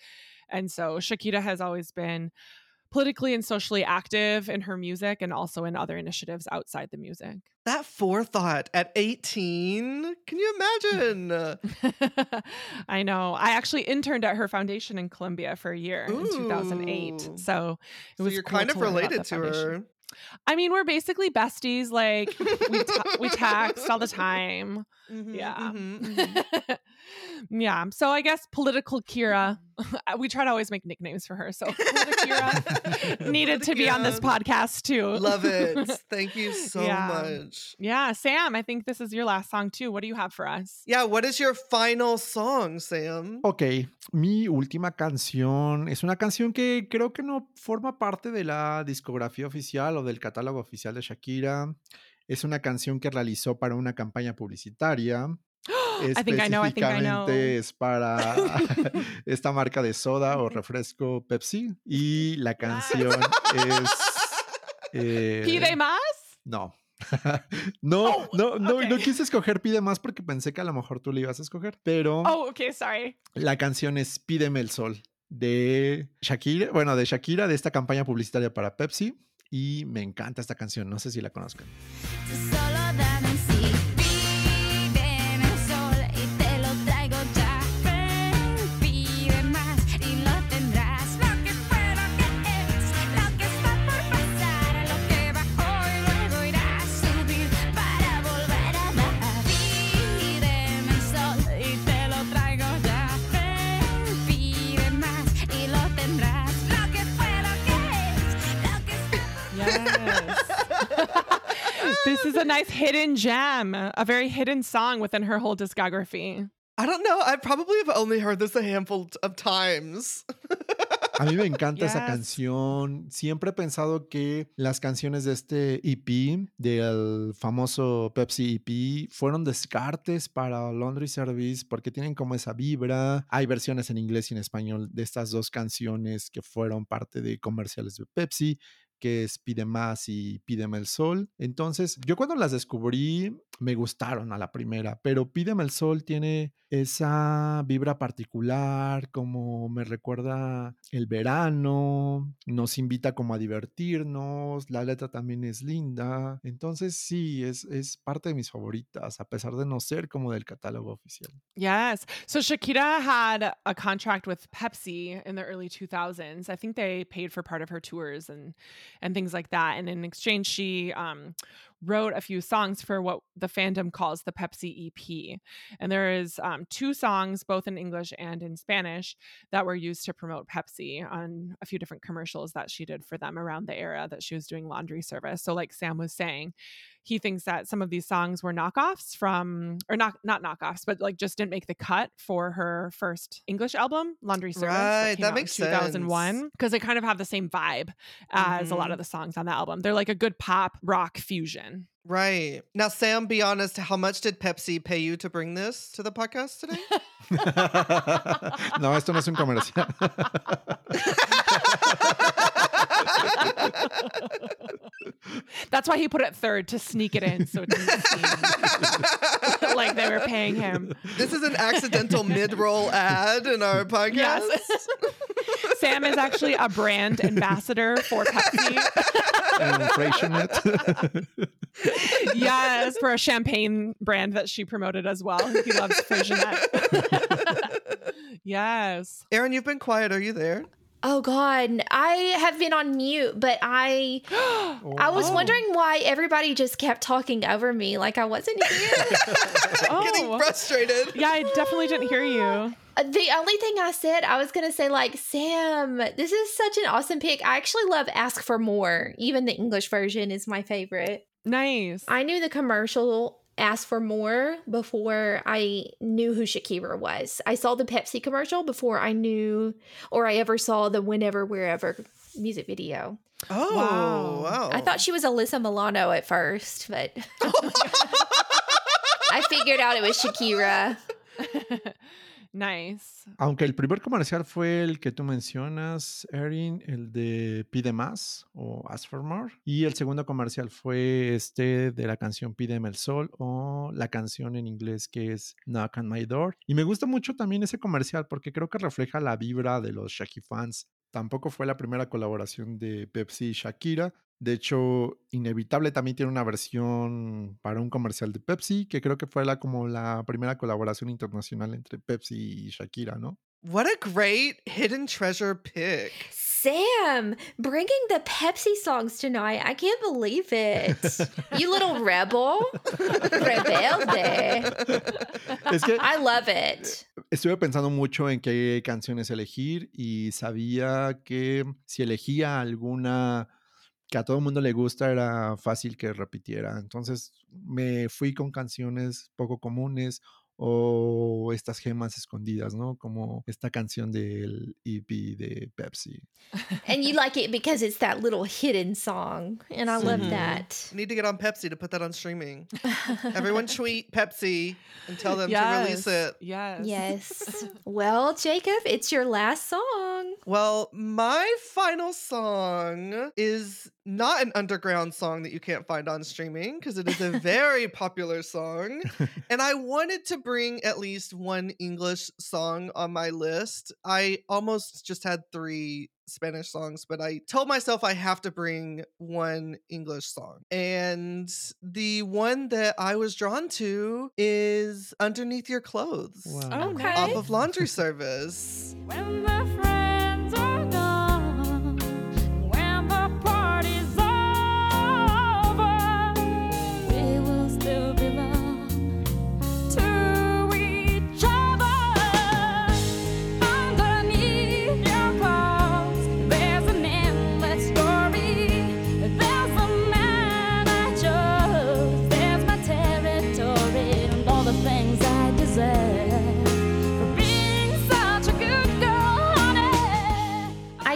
And so Shakira has always been politically and socially active in her music and also in other initiatives outside the music. That forethought at 18. Can you imagine? <laughs> I know. I actually interned at her foundation in Colombia for a year in 2008. So it so was you're cool kind of to related to her. I mean, we're basically besties. Like we ta- we <laughs> text all the time. Mhm, Yeah. mhm, mhm. <laughs> yeah. So I guess political Kira. Mm-hmm. <laughs> we try to always make nicknames for her. So <laughs> political Kira needed to be on this podcast too. Love it. <laughs> Thank you so Yeah. much. Yeah, Sam. I think this is your last song too. What do you have for us? Yeah, what is your final song, Sam? Ok, mi última canción es una canción que creo que no forma parte de la discografía oficial o del catálogo oficial de Shakira. Es una canción que realizó para una campaña publicitaria. I think I know. I think I know. Específicamente es para <laughs> esta marca de soda o <laughs> refresco Pepsi. Y la canción es. <laughs> eh, Pide más. No. no, Oh, no, no, no ok. quise escoger Pide más porque pensé que a lo mejor tú le ibas a escoger, pero Oh, okay. Sorry. la canción es Pídeme el sol de Shakira, bueno, de Shakira, de esta campaña publicitaria para Pepsi. Y me encanta esta canción, no sé si la conozcan. This is a nice hidden gem, a very hidden song within her whole discography. I don't know. I probably have only heard this a handful of times. A mí me encanta esa canción. Siempre he pensado que las canciones de este EP, del famoso Pepsi EP, fueron descartes para Laundry Service porque tienen como esa vibra. Hay versiones en inglés y en español de estas dos canciones que fueron parte de comerciales de Pepsi que es Pide Más y Pídeme el Sol. Entonces, yo cuando las descubrí, me gustaron a la primera, pero Pídeme el Sol tiene esa vibra particular, como me recuerda el verano, nos invita como a divertirnos, la letra también es linda. Entonces, sí, es, es parte de mis favoritas, a pesar de no ser como del catálogo oficial. Yes. So Shakira had a contract with Pepsi in the early 2000s. I think they paid for part of her tours and and things like that. And in exchange, she um, wrote a few songs for what the fandom calls the Pepsi EP. And there is um, two songs, both in English and in Spanish, that were used to promote Pepsi on a few different commercials that she did for them around the era that she was doing laundry service. So, like Sam was saying, he thinks that some of these songs were knockoffs from or not not knockoffs but like just didn't make the cut for her first english album laundry service Right, that in makes 2001 because they kind of have the same vibe as a lot of the songs on that album they're like a good pop rock fusion right. Now, Sam, be honest. How much did Pepsi pay you to bring this to the podcast today? <laughs> no, esto no es un comercial. <laughs> that's why he put it third to sneak it in so it didn't seem <laughs> like they were paying him this is an accidental mid-roll ad in our podcast. Yes. <laughs> sam is actually a brand ambassador for pepsi And Freixenet. <laughs> yes, for a champagne brand that she promoted as well. He loves Freixenet. yes. Aaron, you've been quiet. Are you there? Oh God, I have been on mute, but I I was <gasps> Oh. wondering why everybody just kept talking over me like I wasn't <laughs> here. <laughs> Getting Oh. frustrated. Yeah, I definitely didn't hear you. Uh, the only thing I said, I was gonna say like Sam, this is such an awesome pick. I actually love Ask for More. Even the English version is my favorite. Nice. I knew the commercial Ask for More before I knew who Shakira was. I saw the Pepsi commercial before I knew or I ever saw the Whenever Wherever music video. Oh, Wow. wow. I thought she was Alyssa Milano at first, but <laughs> <laughs> I figured out it was Shakira. <laughs> nice. Aunque el primer comercial fue el que tú mencionas, Erin, el de Pide Más o Ask for More. Y el segundo comercial fue este de la canción Pídeme el Sol o la canción en inglés que es Knock on My Door. Y me gusta mucho también ese comercial porque creo que refleja la vibra de los Shaki fans Tampoco fue la primera colaboración de Pepsi y Shakira. De hecho, Inevitable también tiene una versión para un comercial de Pepsi, que creo que fue la, como la primera colaboración internacional entre Pepsi y Shakira, ¿no? What a great hidden treasure pick. Sam, bringing the Pepsi songs tonight. I can't believe it. <laughs> you little rebel. Rebelde. Es que I love it. estuve pensando mucho en qué canciones elegir y sabía que si elegía alguna que a todo el mundo le gusta era fácil que repitiera. Entonces me fui con canciones poco comunes o estas gemas escondidas, ¿no? Como esta canción del EP de Pepsi. And you like it because it's that little hidden song. And I love that. Need to get on Pepsi to put that on streaming. Everyone <laughs> tweet Pepsi and tell them to release it. Yes. Yes. <laughs> well, Jacob, it's your last song. Well, my final song is not an underground song that you can't find on streaming because it is a <laughs> very popular song. <laughs> And I wanted to bring at least one English song on my list. I almost just had three Spanish songs, but I told myself I have to bring one English song. And the one that I was drawn to is Underneath Your Clothes Wow. Okay. off of Laundry Service.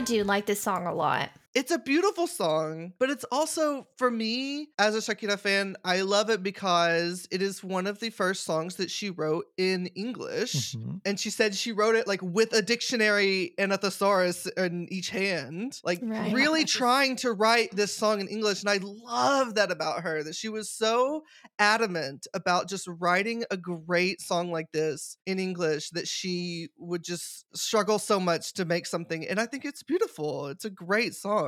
Do like this song a lot. It's a beautiful song, but it's also, for me, as a Shakira fan, I love it because it is one of the first songs that she wrote in English. Ujú. And she said she wrote it like with a dictionary and a thesaurus in each hand, like Right. really trying to write this song in English. And I love that about her that she was so adamant about just writing a great song like this in English that she would just struggle so much to make something. And I think it's beautiful. It's a great song.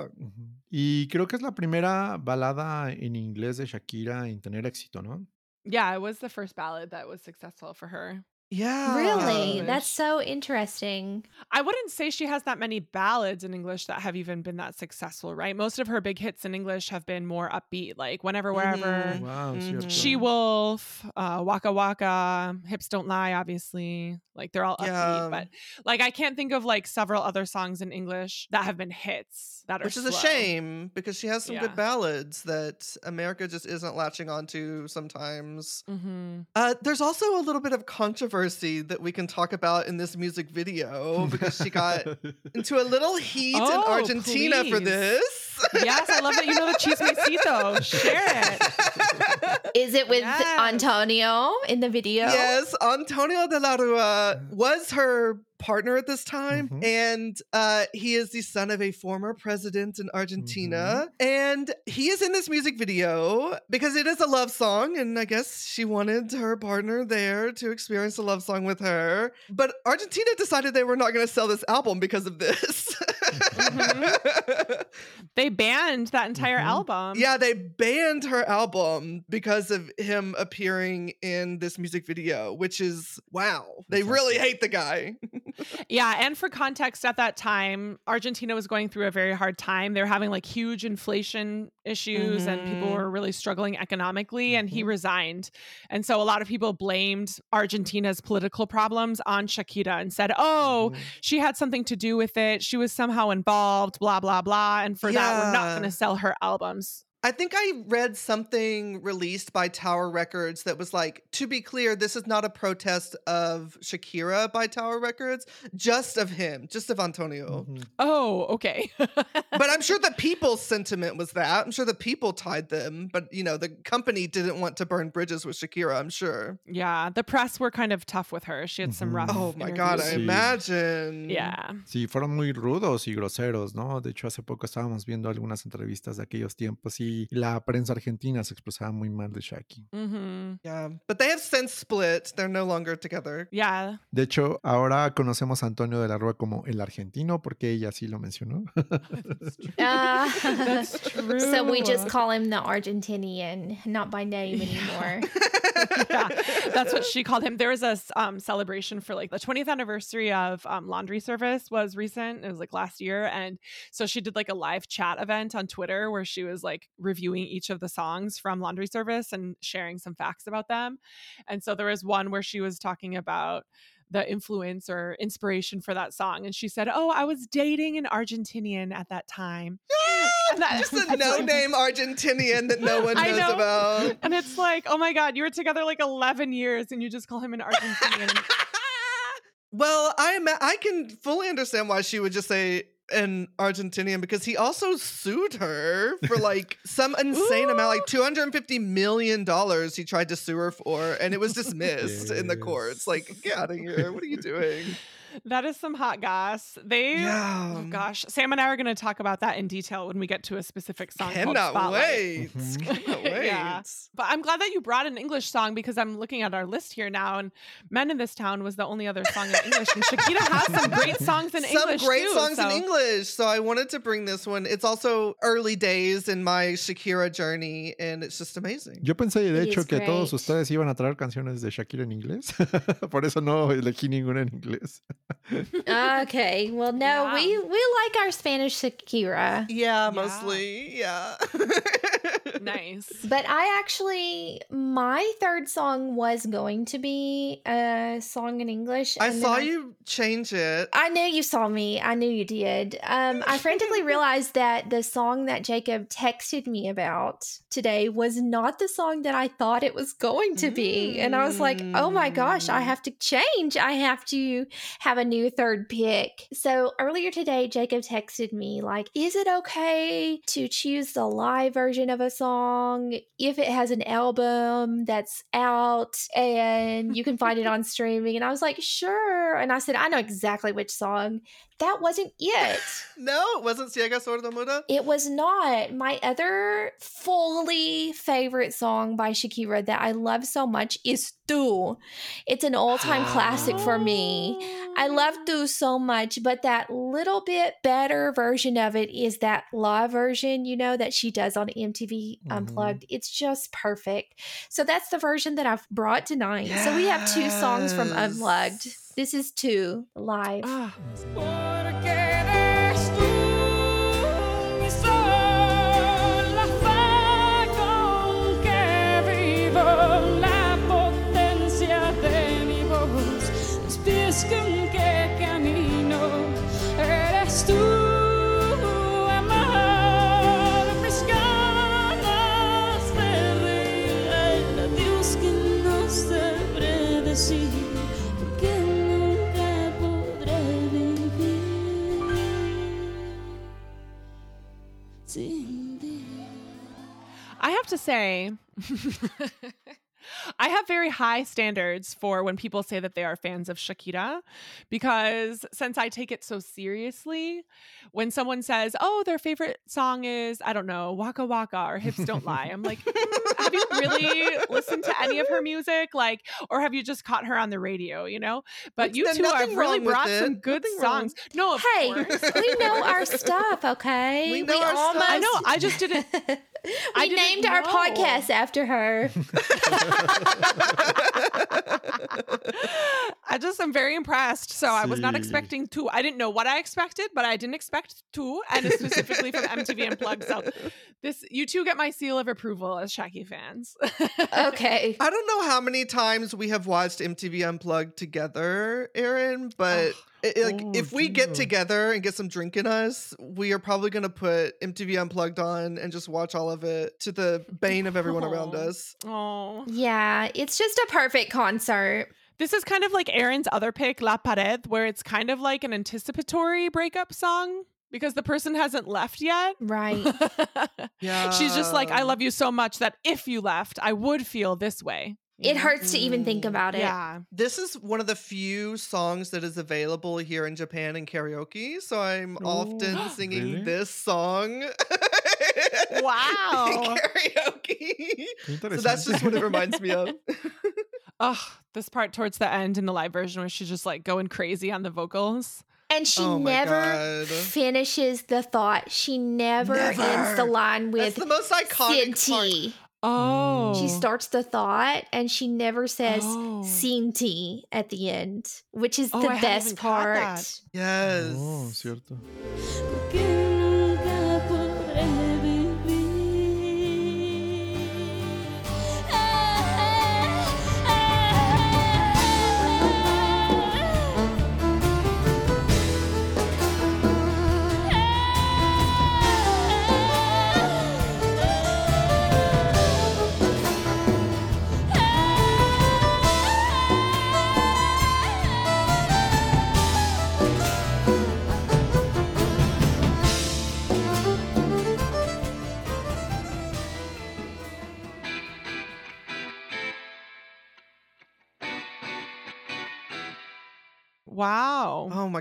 Y creo que es la primera balada en inglés de Shakira en tener éxito, ¿no? Yeah, it was the first ballad that was successful for her. Yeah. Really? Gosh. That's so interesting. I wouldn't say she has that many ballads in English that have even been that successful, right? Most of her big hits in English have been more upbeat, like Whenever, Wherever, Mhm. Wow, Mhm. She Wolf, uh, Waka Waka, Hips Don't Lie, obviously. Like they're all Yeah. upbeat, but like I can't think of like several other songs in English that have been hits that are Which is a shame because she has some Yeah. good ballads that America just isn't latching onto sometimes. Mhm. Uh, there's also a little bit of controversy that we can talk about in this music video <laughs> because she got into a little heat in Oh, Argentina for this. yes, I love that you know the chismecito. Share it. Is it with Yes. Antonio in the video? Yes, Antonio de la Rua was her partner at this time, Mhm. and uh, he is the son of a former president in Argentina. And he is in this music video because it is a love song, and I guess she wanted her partner there to experience a love song with her. But Argentina decided they were not going to sell this album because of this. <laughs> They banned that entire Mhm. album. Yeah, they banned her album because of him appearing in this music video, which is wow. They really hate the guy. <laughs> Yeah, and for context, at that time, Argentina was going through a very hard time. They were having like huge inflation issues and people Mhm. were really struggling economically, and he Mhm. resigned. And so a lot of people blamed Argentina's political problems on Shakira and said, oh, Ujú. she had something to do with it. She was somehow involved, blah, blah, blah. And for that, we're not going to sell her albums. I think I read something released by Tower Records that was like, to be clear, this is not a protest of Shakira by Tower Records, just of him, just of Antonio. Ujú. Oh, okay. <laughs> But I'm sure the people's sentiment was that. I'm sure the people tied them, but you know, the company didn't want to burn bridges with Shakira, I'm sure. yeah, the press were kind of tough with her. She had some Mhm. rough. Oh my God, I. Sí. imagine. Yeah. Sí, fueron muy rudos y groseros, ¿no? De hecho, hace poco estábamos viendo algunas entrevistas de aquellos tiempos y y la prensa argentina se expresaba muy mal de Shaki. hmm Yeah. But they have since split. They're no longer together. Yeah. De hecho, ahora conocemos a Antonio de la Rúa como el argentino porque ella sí lo mencionó. Uh, <laughs> That's true. so we just call him the Argentinian, not by name anymore. <laughs> yeah, that's what she called him. There was a um, celebration for like the 20th anniversary of um, laundry service was recent. It was like last year, and so she did like a live chat event on Twitter where she was like reviewing each of the songs from laundry service and sharing some facts about them. And so there was one where she was talking about the influence or inspiration for that song, and she said, "Oh, I was dating an Argentinian at that time." <laughs> And that- Just <laughs> a no-name Argentinian that no one knows know. about. And it's like, oh my God, you were together like 11 years and you just call him an Argentinian. <laughs> well, I am. I can fully understand why she would just say an Argentinian because he also sued her for like some <laughs> insane amount, like two hundred and fifty million dollars. He tried to sue her for, and it was <laughs> dismissed in the courts. Like, get out of here! What are you doing? That is some hot gas. They, oh Yeah. oh gosh, Sam and I are going to talk about that in detail when we get to a specific song. Cannot Spotlight. wait! <laughs> Cannot wait! Yeah. But I'm glad that you brought an English song because I'm looking at our list here now, and "Men in This Town" was the only other song in English, and Shakira has some great songs in <laughs> Some English Some great too, songs so- in English. So I wanted to bring this one. It's also early days in my Shakira journey, and it's just amazing. Yo pensé de hecho is que todos ustedes iban a traer canciones de Shakira en inglés. <laughs> Por eso no elegí ninguna en inglés. Okay, well, no, Yeah. we we like our Spanish Shakira, Yeah, mostly. Yeah. <laughs> Nice. but I actually my third song was going to be a song in English. I and then saw you change it. I knew you saw me. I knew you did. Um, I frantically <laughs> realized that the song that Jacob texted me about today was not the song that I thought it was going to be. And I was like, oh my gosh, I Mm. have to change. I have to have a new third pick. So earlier today, Jacob texted me, like, is it okay to choose the live version of a song if it has an album that's out and you can find it on <laughs> streaming? And I was like, sure. And I said, I know exactly which song. That wasn't it. <laughs> No, it wasn't Ciega Sorda Muda. It was not. My other fully favorite song by Shakira that I love so much is Tu. It's an all time classic for me. I ah. love Tu so much, but that little bit better version of it is that live version, you know, that she does on MTV Unplugged. Mm-hmm. It's just perfect. So that's the version that I've brought tonight. So we have two songs from Unplugged. Yes. This is two live. Ah, to say, <laughs> I have very high standards for when people say that they are fans of Shakira because since I take it so seriously, when someone says, oh, their favorite song is, I don't know, Waka Waka or Hips Don't Lie, I'm like, "Mm, have you really <laughs> listened to any of her music? Like, or have you just caught her on the radio, you know? But you two have really wrong with brought some good Nothing wrong. songs. No, of Hey, course. <laughs> we know our stuff, okay? We know our stuff. I know. I just didn't. <laughs> we I didn't named our podcast after her. I just am very impressed. So I was not expecting two. I didn't know what I expected, but I didn't expect two, and it's specifically from MTV Unplugged. So this, you two get my seal of approval as Shaki fans. Okay. <laughs> I don't know how many times we have watched MTV Unplugged together, Aaron, but it- like Oh, if we get together and get some drink in us, we are probably going to put MTV Unplugged on and just watch all of it to the bane of everyone around <laughs> us. Oh, Yeah, it's just a perfect concert. this is kind of like Aaron's other pick, La Pared, where it's kind of like an anticipatory breakup song because the person hasn't left yet. Right. Yeah. <laughs> She's just like, I love you so much that if you left, I would feel this way. You It mm-hmm. hurts to even think about it. Yeah. This is one of the few songs that is available here in Japan in karaoke, so I'm often <gasps> singing Really? this song. <laughs> Wow. karaoke. <laughs> So that's just what it reminds me of. Oh, <laughs> this part towards the end in the live version where she's just like going crazy on the vocals. And she Oh never God. finishes the thought. She never, ends the Never. line That's with the most iconic part. Sinti. Oh. She starts the thought and she never says Oh. Sinti at the end, which is Oh, the I best part. Yes. Oh, cierto.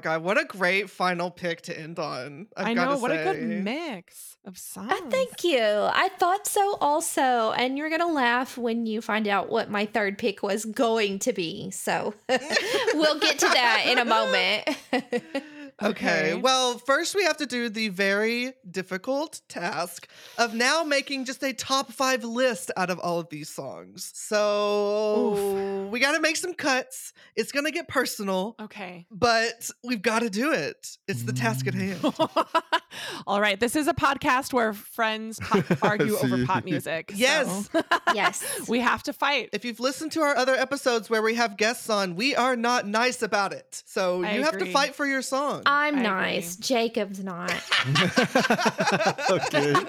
God, what a great final pick to end on. I've I gotta know. What a good mix of songs. Uh, thank you. I thought so also. And you're going to laugh when you find out what my third pick was going to be. So <laughs> we'll get to that in a moment. <laughs> Okay. Okay. Well, first we have to do the very difficult task of now making just a top five list out of all of these songs. So we got to make some cuts. It's going to get personal, Okay. but we've got to do it. It's the task at mm. hand. <laughs> All right. This is a podcast where friends pop- <laughs> argue over pop <laughs> music. so Yes. yes. we have to fight. If you've listened to our other episodes where we have guests on, we are not nice about it. So I you have to fight for your song. I'm I nice. agree. Jacob's not. <laughs> okay. <laughs>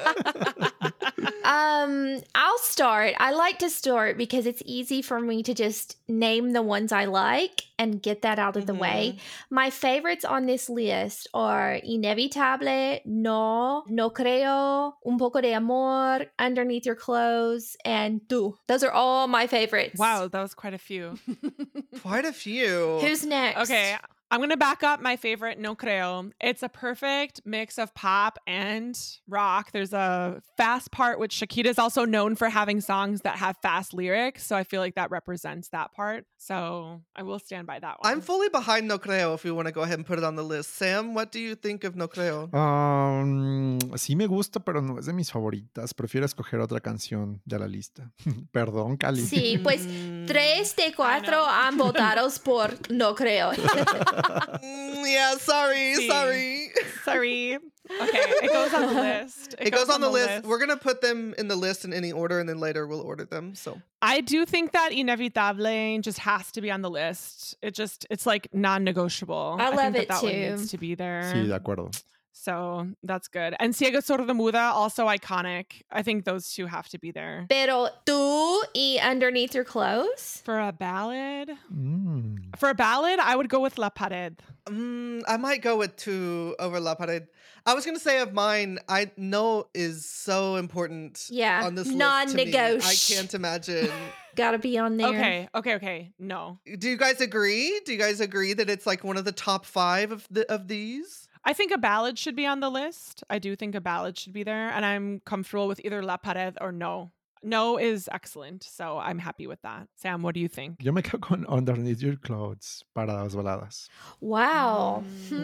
Um, I'll start. I like to start because it's easy for me to just name the ones I like and get that out of the way. My favorites on this list are Inevitable, No, No Creo, Un poco de amor, Underneath Your Clothes, and Tu. Those are all my favorites. wow, that was quite a few. <laughs> Quite a few. Who's next? Okay, I'm gonna back up my favorite No Creo. It's a perfect mix of pop and rock. There's a fast part, which Shakira is also known for having songs that have fast lyrics. So I feel like that represents that part. So I will stand by that one. I'm fully behind No Creo if we want to go ahead and put it on the list. Sam, what do you think of No Creo? Um, sí me gusta, pero no es de mis favoritas. Prefiero escoger otra canción de la lista. <laughs> Perdón, Cali. Sí, pues Mm, tres de cuatro han votado por No Creo. <laughs> mm, yeah, sorry, <laughs> Sí. sorry. Sorry. <laughs> Okay, it goes on the list. It, goes, on the list. We're gonna put them in the list in any order, and then later we'll order them. So I do think that Inevitable just has to be on the list. It just it's like non-negotiable. I think love that it that one too. needs to be there. Sí, de acuerdo. So that's good. And Ciega Sorda Muda, also iconic. I think those Tu have to be there. Pero Tu y Underneath Your Clothes. For a ballad, Mm. for a ballad, I would go with La Pared. mm, I might go with two over La Pared. I was gonna say of mine, I know is so important. Yeah, on this list. to me. I non-negoti. can't imagine. <laughs> Gotta be on there. Okay, okay, okay. No. do you guys agree? Do you guys agree that it's like one of the top five of the of these? I think a ballad should be on the list. I do think a ballad should be there. And I'm comfortable with either La Pared or No. No is excellent. So I'm happy with that. Sam, what do you think? Yo me quedo con Underneath Your Clothes para las baladas. Wow. Hmm.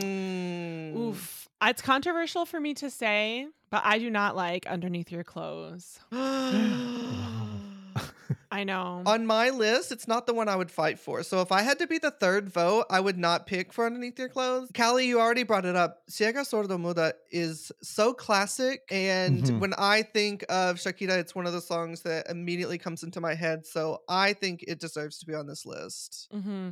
Mm. Oof. It's controversial for me to say, but I do not like Underneath Your Clothes. <gasps> <gasps> <laughs> I know. On my list, it's not the one I would fight for. So if I had to be the third vote, I would not pick for Underneath Your Clothes. Callie, you already brought it up. Ciega Sordo Muda is so classic. And Mhm. when I think of Shakira, it's one of the songs that immediately comes into my head. So I think it deserves to be on this list. hmm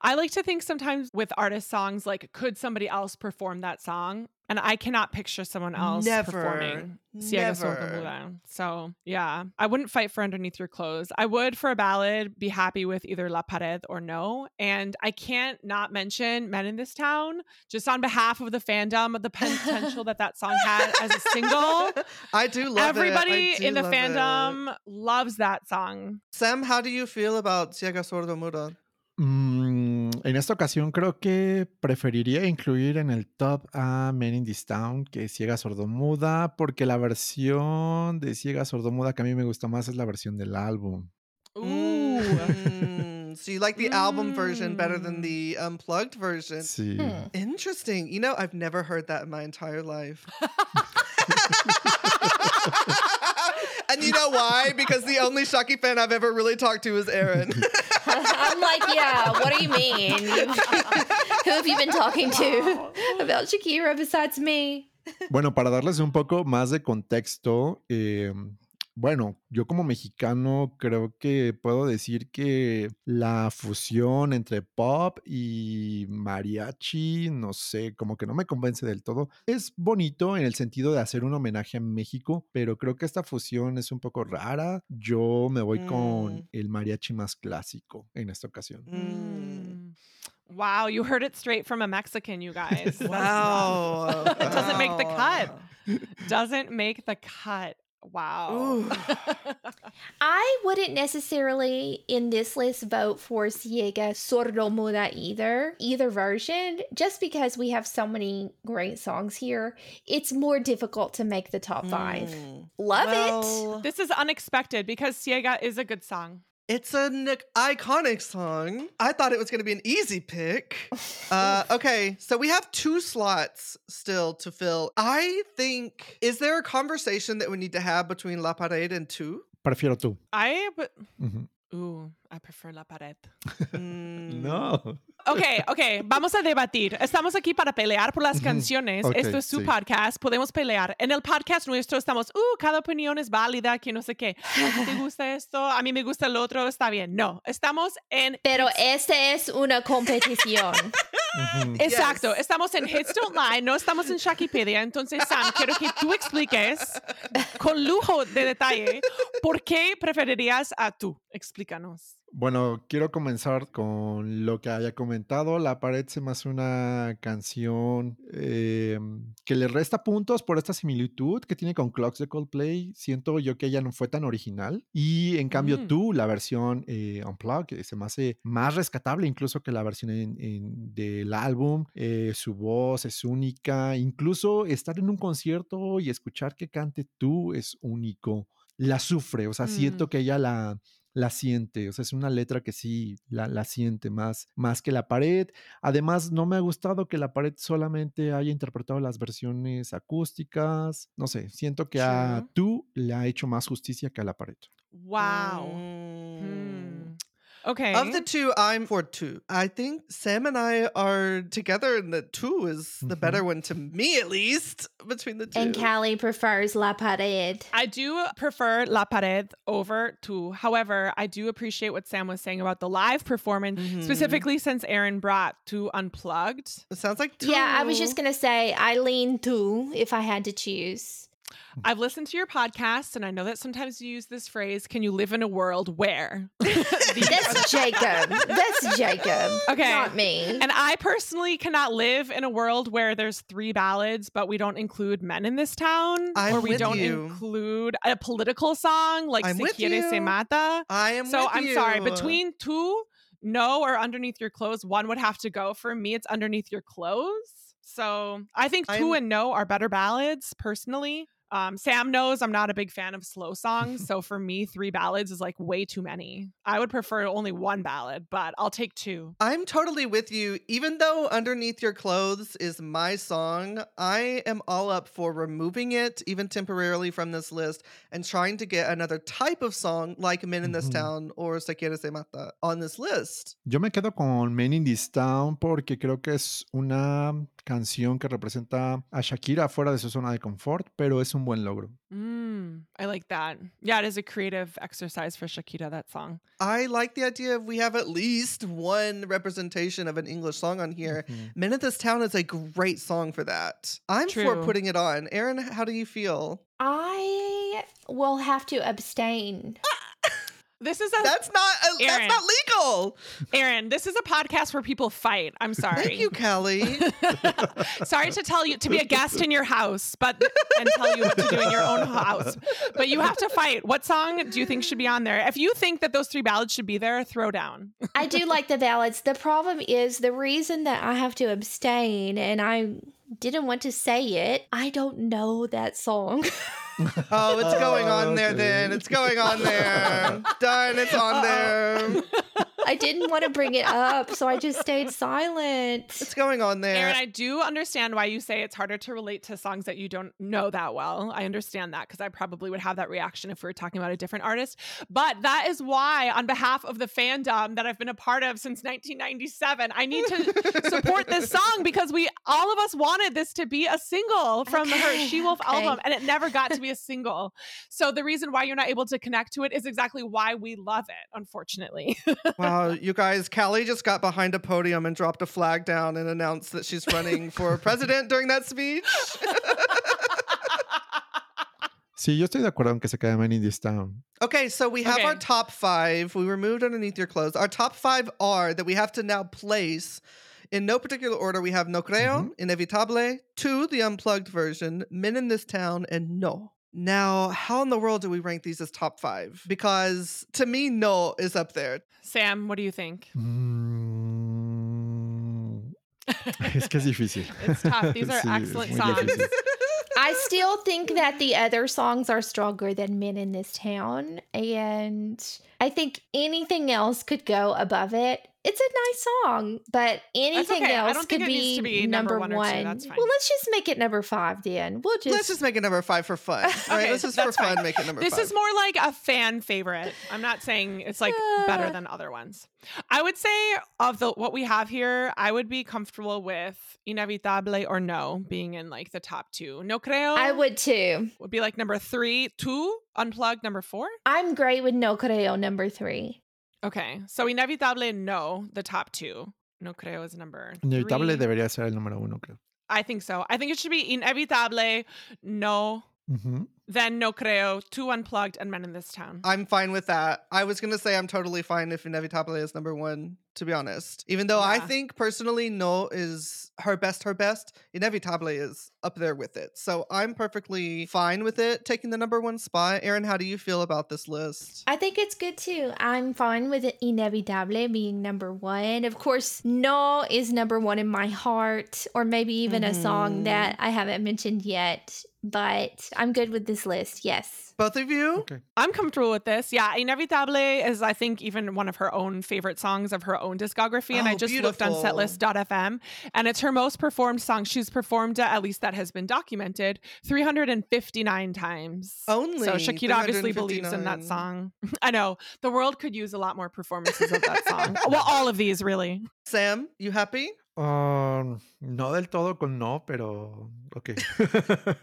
I like to think sometimes with artist songs, like, could somebody else perform that song? And I cannot picture someone else Never. performing Never. Muda. So, yeah, I wouldn't fight for Underneath Your Clothes. I would for a ballad be happy with either La Pared or No. And I can't not mention Men in This Town, just on behalf of the fandom, of the potential that that song had as a single. <laughs> I do love it. Everybody do in the love it. fandom loves that song. Sam, how do you feel about Ciega Sordo Muda? Mm, en esta ocasión creo que preferiría incluir en el top a Men in This Town que Ciega Sordomuda, porque la versión de Ciega Sordomuda que a mí me gusta más es la versión del álbum. Ooh. Mm, so you like the album version better than Mm. the unplugged version? Sí. Hmm. Interesting. You know, I've never heard that in my entire life. <laughs> <laughs> and you know why? Because the only Shaki fan I've ever really talked to is Aaron. <laughs> I'm like, yeah, what do you mean? You- <laughs> Who have you been talking to <laughs> about Shakira besides me? Bueno, para darles un poco más de contexto, eh, bueno, yo como mexicano creo que puedo decir que la fusión entre pop y mariachi, no sé, como que no me convence del todo. Es bonito en el sentido de hacer un homenaje a México, pero creo que esta fusión es un poco rara. Yo me voy Mm. con el mariachi más clásico en esta ocasión. Mm. Mm. Wow, you heard it straight from a Mexican, you <laughs> guys. Wow. It doesn't make the cut. Doesn't make the cut. Wow. <laughs> I wouldn't necessarily in this list vote for Ciega Sordomuda either, either version, just because we have so many great songs here. It's more difficult to make the top five. Mm. Love it. This is unexpected because Ciega is a good song. It's an iconic song. I thought it was going to be an easy pick. <laughs> Uh, okay, so we have Tú slots still to fill. I think, is there a conversation that we need to have between La Pared and two? Prefiero tú. I w- Ujú. Ooh, I prefer La Pared. <laughs> Mm. No. Ok, ok, vamos a debatir. Estamos aquí para pelear por las canciones. Esto es su sí. podcast. Podemos pelear. En el podcast nuestro estamos, uh, cada opinión es válida, que no sé qué. ¿A ti ¿Te gusta esto? A mí me gusta el otro, está bien. No, estamos en. Pero esta es una competición. <laughs> Exacto, Yes. estamos en Hits Don't Lie, no estamos en Shakipedia. Entonces, Sam, quiero que tú expliques con lujo de detalle por qué preferirías a tú. Explícanos. Bueno, quiero comenzar con lo que había comentado. La pared se me hace una canción eh, que le resta puntos por esta similitud que tiene con Clocks de Coldplay. Siento yo que ella no fue tan original. Y en cambio Mm. tú, la versión eh, Unplugged, se me hace más rescatable incluso que la versión en- en- del álbum. Eh, su voz es única. Incluso estar en un concierto y escuchar que cante tú es único. La sufre, o sea, siento Mm. que ella la la siente, o sea, es una letra que sí la, la siente más, más que la pared. Además, no me ha gustado que la pared solamente haya interpretado las versiones acústicas. No sé, siento que a tú le ha hecho más justicia que a la pared. Wow. Mm. Okay. Of the two, I'm for Tú. I think Sam and I are together, and the two is the Mhm. better one to me, at least, between the two. and Callie prefers La Pared. I do prefer La Pared over Tú. However, I do appreciate what Sam was saying about the live performance, Mhm. specifically since Aaron brought Tú unplugged. It sounds like two. Yeah, I was just gonna say I lean to if I had to choose. I've listened to your podcast, and I know that sometimes you use this phrase can you live in a world where? <laughs> That's Jacob. That's Jacob. <laughs> Okay. Not me. And I personally cannot live in a world where there's three ballads, but we don't include men in this town, I'm or we with don't you. include a political song like I'm Se with Quiere Se. Mata. I am. So with I'm sorry, between Tú, no, or underneath your clothes, one would have to go. For me, it's underneath your clothes. So I think Tú I'm- and no are better ballads personally. Um, Sam knows I'm not a big fan of slow songs. <laughs> so for me, three ballads is like way too many. I would prefer only one ballad, but I'll take two. I'm totally with you. Even though Underneath Your Clothes is my song, I am all up for removing it, even temporarily, from this list and trying to get another type of song like Men in This Ujú. Town or Se Quiere Se Mata on this list. Yo me quedo con Men in This Town porque creo que es una canción que representa a Shakira fuera de su zona de confort, pero es un buen logro. Mm, I like that. Yeah, it is a creative exercise for Shakira, that song. I like the idea of we have at least one representation of an English song on here. Ujú. Men in This Town is a great song for that. I'm for putting it on. Aaron, how do you feel? I will have to abstain. <laughs> This is a That's not uh, that's not legal. Aaron. This is a podcast where people fight. I'm sorry. Thank you, Kelly. <laughs> sorry to tell you to be a guest in your house, but and tell you what to do in your own house. But you have to fight. What song do you think should be on there? If you think that those three ballads should be there, throw down. I do like the ballads. The problem is the reason that I have to abstain and I didn't want to say it. I don't know that song. <laughs> Oh, it's going on there <laughs> Okay. then. It's going on there. <laughs> Darn, it's on there. I didn't want to bring it up, so I just stayed silent. What's going on there. Aaron, I do understand why you say it's harder to relate to songs that you don't know that well. I understand that because I probably would have that reaction if we were talking about a different artist. But that is why, on behalf of the fandom that I've been a part of since 1997, I need to <laughs> support this song because we all of us wanted this to be a single from her She Wolf okay. album, and it never got to be a single. So the reason why you're not able to connect to it is exactly why we love it, unfortunately. wow, Uh, you guys, Callie just got behind a podium and dropped a flag down and announced that she's running for <laughs> president during that speech. <laughs> Sí, yo estoy de acuerdo en que se quede Man in This Town. Okay, so we have our top five. We removed underneath your clothes. Our top five are that we have to now place in no particular order. We have No Creo, mm-hmm. Inevitable, Tú, the unplugged version, Men in This Town, and No. Now, how in the world do we rank these as top five? Because to me, No is up there. Sam, what do you think? Mm, es que es difícil. It's tough. These <laughs> are Sí, excellent songs. I <laughs> still think that the other songs are stronger than Men in This Town. And I think anything else could go above it. It's a nice song, but anything okay. Else could be, be number, number one. one or two. That's fine. Well, let's just make it number five then. We'll just. Let's just make it number five for fun. All <laughs> right, Okay, let's just for that's fun fine. make it number This five. is more like a fan favorite. I'm not saying it's like better Uh. than other ones. I would say of the what we have here, I would be comfortable with Inevitable or No being in like the top two. No creo I would too. would be like number three, Tú, unplugged number four. I'm great with No Creo number three. Okay. So Inevitable, no, the top two. No creo is number Inevitable three. debería ser el número uno, creo. I think so. I think it should be Inevitable, no, Ujú. Then No creo, Tú unplugged, and Men in This Town. I'm fine with that. I was gonna say I'm totally fine if Inevitable is number one, to be honest. Even though I think personally No is her best, her best, Inevitable is up there with it. So I'm perfectly fine with it taking the number one spot. Aaron, how do you feel about this list? I think it's good too. I'm fine with Inevitable being number one. Of course, No is number one in my heart, or maybe even a song Mhm. that I haven't mentioned yet. But I'm good with this list. Yes. Both of you? Okay. I'm comfortable with this. Yeah, Inevitable is, I think, even one of her own favorite songs of her own discography. And I Oh, just looked on setlist.fm and it's her most performed song. She's performed, uh, at least that has been documented, 359 times. Only So Shakira obviously believes in that song. <laughs> I know. The world could use a lot more performances of that song. <laughs> well, all of these, really. Sam, you happy? Um, no del todo con no, pero ok. <laughs>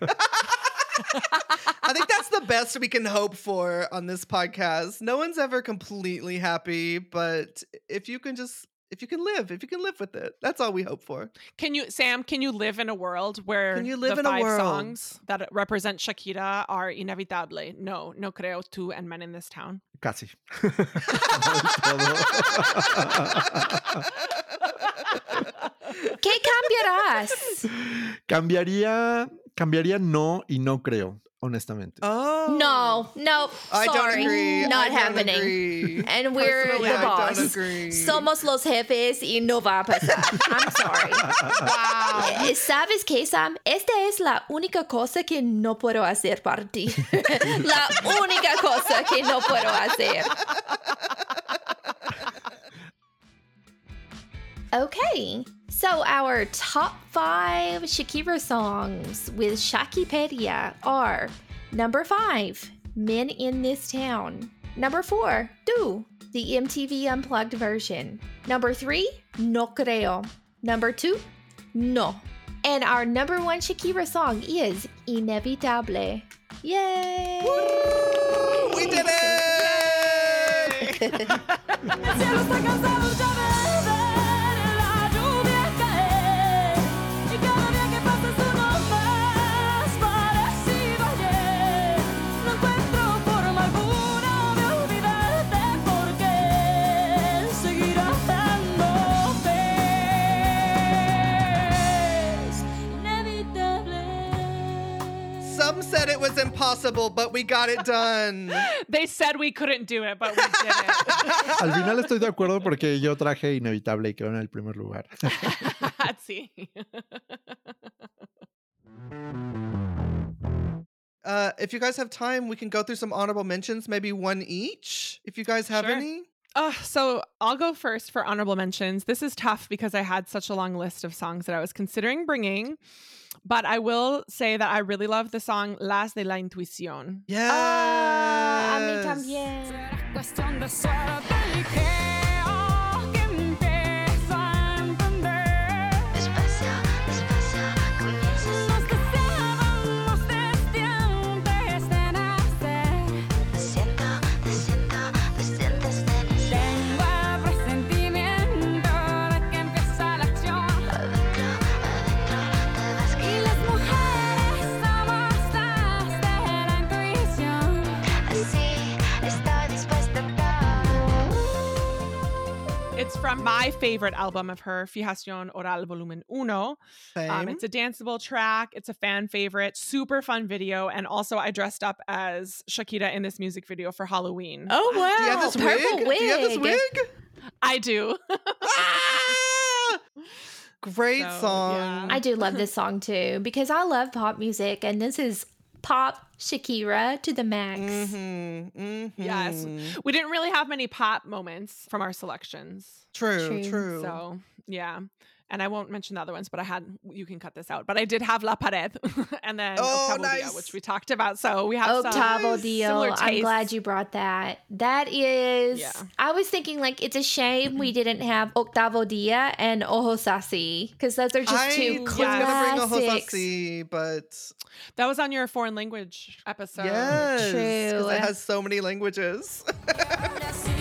I think that's the best we can hope for on this podcast. No one's ever completely happy, but if you can just if you can live, if you can live with it, that's all we hope for. Can you, Sam, can you live in a world where Can you live the in a five world? songs that represent Shakira are Inevitable? No, No Creo, Tú, and Men in This Town. Casi. No del todo. ¿Qué cambiarás? cambiaría, cambiaría no y no creo, honestamente. oh No, no. I don't sorry. agree. Not I don't happening. agree. And we're Personally, the I don't boss. agree. Somos los jefes y no va a pasar. <laughs> I'm sorry. Wow. <laughs> ¿Sabes qué, Sam? Esta es la única cosa que no puedo hacer para ti. <laughs> la única cosa que no puedo hacer. Okay, so our top five Shakira songs with Shakipedia are number five, Men in This Town. Number four, Tú, the MTV Unplugged version. Number three, No Creo. Number two, No. And our number one Shakira song is Inevitable. Yay! we did it! <laughs> impossible, but we got it done. <laughs> They said we couldn't do it, but we did it. <laughs> Al final estoy de acuerdo porque yo traje Inevitable y quedó en el primer lugar. <laughs> sí. Uh, if you guys have time, we can go through some honorable mentions, maybe one each. If you guys have Sure. any. Oh, so I'll go first for honorable mentions. This is tough because I had such a long list of songs that I was considering bringing. But I will say that I really love the song Las de la Intuición. Yes. Ah, a mí también. My favorite album of her, Fijación Oral Volumen Uno. Same. Um, it's a danceable track. It's a fan favorite, super fun video. And also, I dressed up as Shakira in this music video for Halloween. Oh wow, Do you have this purple wig? Do you have this wig? I do. Ah! Great So, song. yeah. I do love this song too because I love pop music and this is pop Shakira to the max. Mhm, mhm. Yes. we didn't really have many pop moments from our selections. True, True. true. So, yeah. And I won't mention the other ones, but I had, you can cut this out. But I did have La Pared <laughs> and then Oh, Octavo Dia, nice. which we talked about. So we have some Octavo nice. Dia. similar I'm glad you brought that. That is. Yeah. I was thinking like it's a shame we didn't have Octavo Dia and Ojos Así because those are just I two was gonna bring a classics. Ojos Así, but That was on your foreign language episode. yes, 'cause True. it has so many languages. <laughs>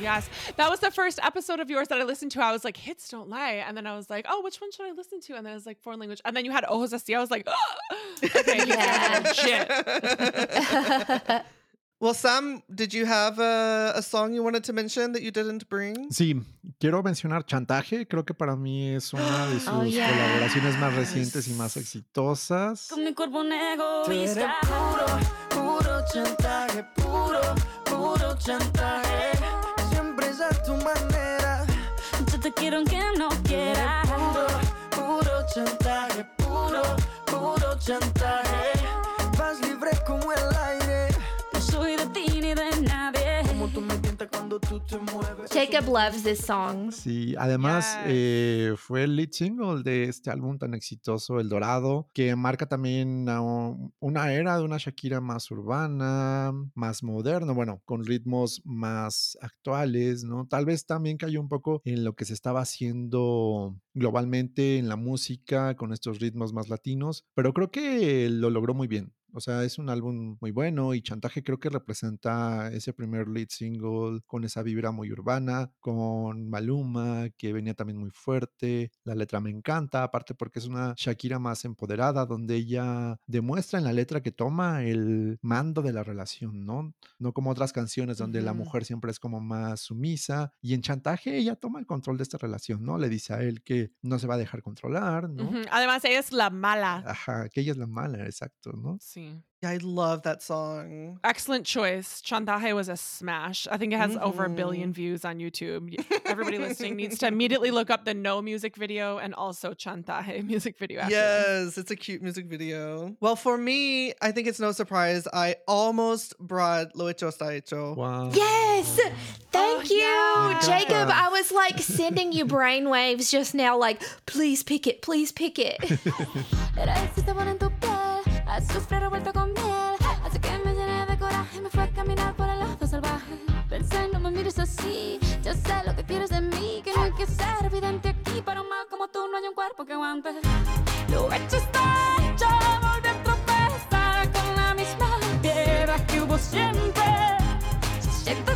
Yes. That was the first episode of yours that I listened to. I was like, hits don't lie. And then I was like, oh, which one should I listen to? And then I was like, foreign language. And then you had Ojos Así. I was like, <gasps> okay, Yeah. legit. <laughs> well, Sam, did you have a, a song you wanted to mention that you didn't bring? Sí, quiero mencionar Chantaje. Creo que para mí es una de <gasps> oh, sus Oh, yes. colaboraciones más recientes y más exitosas. Con mi cuerpo un egoísta. puro, puro chantaje, puro, puro chantaje. Yo te quiero aunque no quieras. puro, puro chantaje, puro, puro chantaje. Vas libre como el aire. No soy de ti ni de nadie. Como tú me tientas cuando tú te mueves. Jacob loves this song. Sí, además Yes. eh, fue el lead single de este álbum tan exitoso, El Dorado, que marca también una era de una Shakira más urbana, más moderna, bueno, con ritmos más actuales, ¿no? Tal vez también cayó un poco en lo que se estaba haciendo globalmente en la música, con estos ritmos más latinos, pero creo que lo logró muy bien. O sea, es un álbum muy bueno y Chantaje creo que representa ese primer lead single con esa vibra muy urbana, con Maluma, que venía también muy fuerte. La letra me encanta, aparte porque es una Shakira más empoderada, donde ella demuestra en la letra que toma el mando de la relación, ¿no? No como otras canciones donde la mujer siempre es como más sumisa y en Chantaje ella toma el control de esta relación, ¿no? Le dice a él que no se va a dejar controlar, ¿no? Además, ella es la mala. Ajá, que ella es la mala, exacto, ¿no? Sí. Yeah, I love that song. Excellent choice. Chantaje was a smash. I think it has over a Mhm. billion views on YouTube. Everybody listening needs to <laughs> immediately look up the No music video and also Chantaje <laughs> music video. After them. Yes, it's a cute music video. Well, for me, I think it's no surprise. I almost brought Lo Hecho Está Hecho. Wow. Yes! Thank Oh, you, yeah. Jacob. I was like sending you brainwaves just now, like, please pick it, please pick it. <laughs> Azufre revuelto con miel. Así que me llené de coraje me fue a caminar por el lado salvaje. Pensé, no me mires así, yo sé lo que quieres de mí. Que no hay que ser evidente aquí, para un mal como tú no hay un cuerpo que aguante. Lo hecho está hecho, volví a tropezar con la misma piedra que hubo siempre. Siento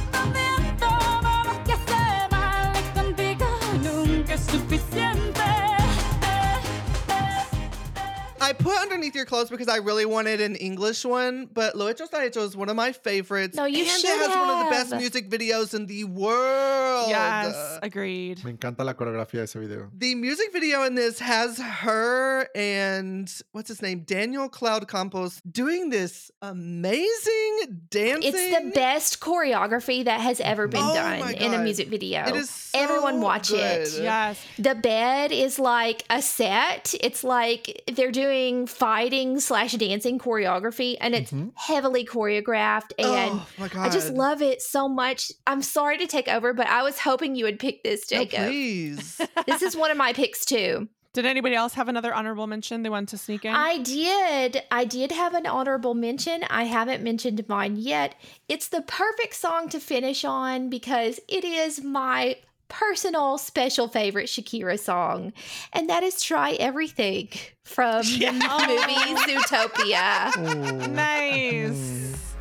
with your clothes because I really wanted an English one, but Lo Hecho Está Hecho is one of my favorites. No, you and should it has one of the best music videos in the world. Yes, agreed. Me encanta la coreografía de ese video. The music video in this has her and what's his name? Daniel Cloud Campos doing this amazing dancing. It's the best choreography that has ever been Oh done in a music video. It is so Everyone so watch it. Yes. The bed is like a set. It's like they're doing fighting slash dancing choreography, and it's Mhm. heavily choreographed. And oh my god! I just love it so much. I'm sorry to take over, but I was hoping you would pick this, No, please. <laughs> this is one of my picks too. Did anybody else have another honorable mention they wanted to sneak in? I did. I did have an honorable mention. I haven't mentioned mine yet. It's the perfect song to finish on because it is my personal special favorite Shakira song, and that is Try Everything from <laughs> the movie Zootopia. Oh. nice.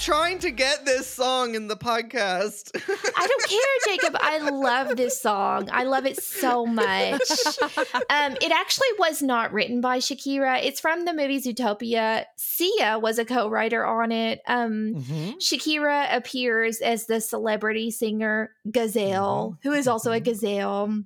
Trying to get this song in the podcast. I don't care, Jacob. I love this song. I love it so much. Um, it actually was not written by Shakira. It's from the movie Zootopia. Sia was a co-writer on it. Um, Mhm. Shakira appears as the celebrity singer Gazelle, who is also a gazelle.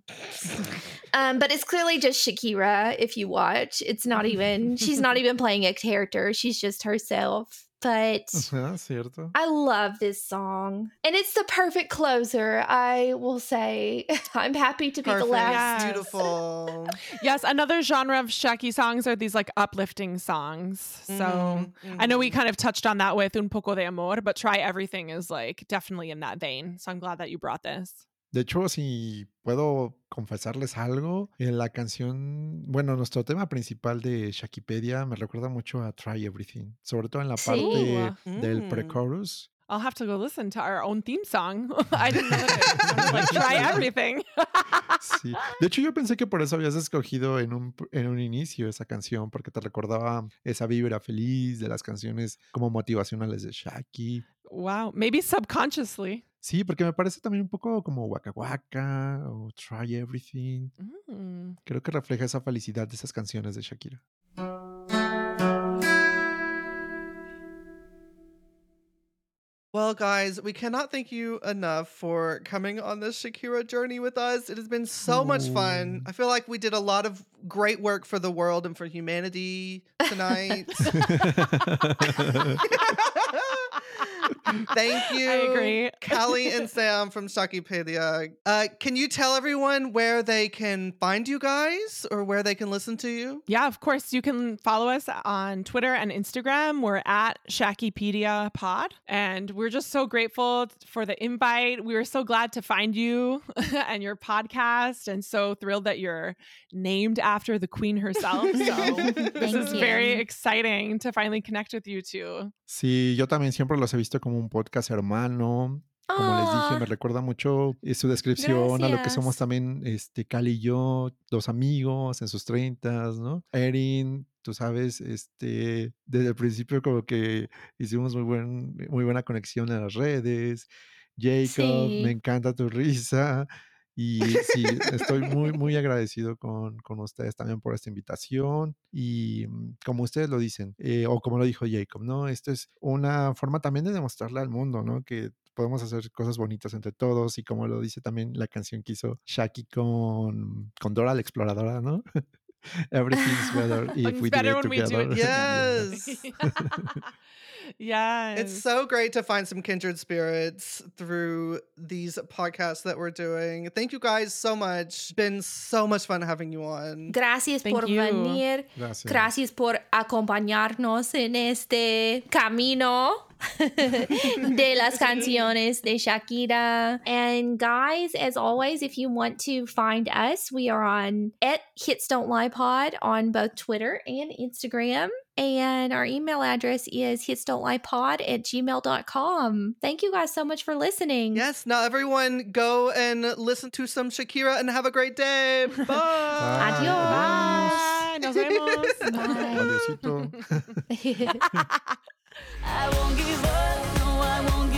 Um, but it's clearly just Shakira if you watch. It's not even, she's not <laughs> even playing a character. She's just herself. But Ajá, cierto. I love this song. And it's the perfect closer, I will say. <laughs> I'm happy to be the last. Yes. Beautiful. <laughs> Yes, another genre of Shaki songs are these like uplifting songs. So Mhm, I know we mhm. kind of touched on that with Un poco de amor, but Try Everything is like definitely in that vein. So I'm glad that you brought this. De hecho, si puedo confesarles algo, en la canción, bueno, nuestro tema principal de Shakipedia me recuerda mucho a Try Everything, sobre todo en la Sí. parte del Mm. pre-chorus. I'll have to go listen to our own theme song. <laughs> I didn't know that. Like <laughs> Try Everything. Sí. De hecho, yo pensé que por eso habías escogido en un, en un inicio esa canción, porque te recordaba esa vibra feliz de las canciones como motivacionales de Shaki. wow, maybe subconsciously. Sí, porque me parece también un poco como Waka Waka o Try Everything. Mm. Creo que refleja esa felicidad de esas canciones de Shakira. Well, guys, we cannot thank you enough for coming on this Shakira journey with us. It has been so much fun. I feel like we did a lot of great work for the world and for humanity tonight. <laughs> <laughs> Thank <laughs> you. I agree. Callie and <laughs> Sam from Shakipedia. Uh, can you tell everyone where they can find you guys or where they can listen to you? Yeah, of course. You can follow us on Twitter and Instagram. We're at Shakipedia Pod. And we're just so grateful for the invite. We were so glad to find you <laughs> and your podcast, and so thrilled that you're named after the queen herself. So this Thank is very exciting to finally connect with you two. Sí, yo también siempre los he visto como un podcast hermano. Como les dije, Aw. me recuerda mucho eh, su descripción a lo que somos también este, Cali y yo, dos amigos en sus treintas, ¿no? Erin, tú sabes, este, desde el principio como que hicimos muy, buen, muy buena conexión en las redes. Jacob, Sí. me encanta tu risa. Y sí, estoy muy, <laughs> muy agradecido con, con ustedes también por esta invitación. Y mm, como ustedes lo dicen, eh, o como lo dijo Jacob, ¿no? Esto es una forma también de demostrarle al mundo, ¿no? Que podemos hacer cosas bonitas entre todos. Y como lo dice también la canción que hizo Shaki con, con Dora la Exploradora, ¿no? <laughs> Everything's better <laughs> if we do it together. Yes. <laughs> yes. It's so great to find some kindred spirits through these podcasts that we're doing. Thank you guys so much. Been so much fun having you on. Gracias Thank por you. venir. Gracias. Gracias por acompañarnos en este camino <laughs> de las canciones de Shakira. And guys, as always, if you want to find us, we are on at Hits Don't Lie Pod on both Twitter and Instagram. And our email address is hitsdon'tliepod at gmail.com. Thank you guys so much for listening. Yes, now everyone go and listen to some Shakira and have a great day. <laughs> Bye. Adios. Bye. Nos vemos. <laughs> Bye. I won't give up, no, I won't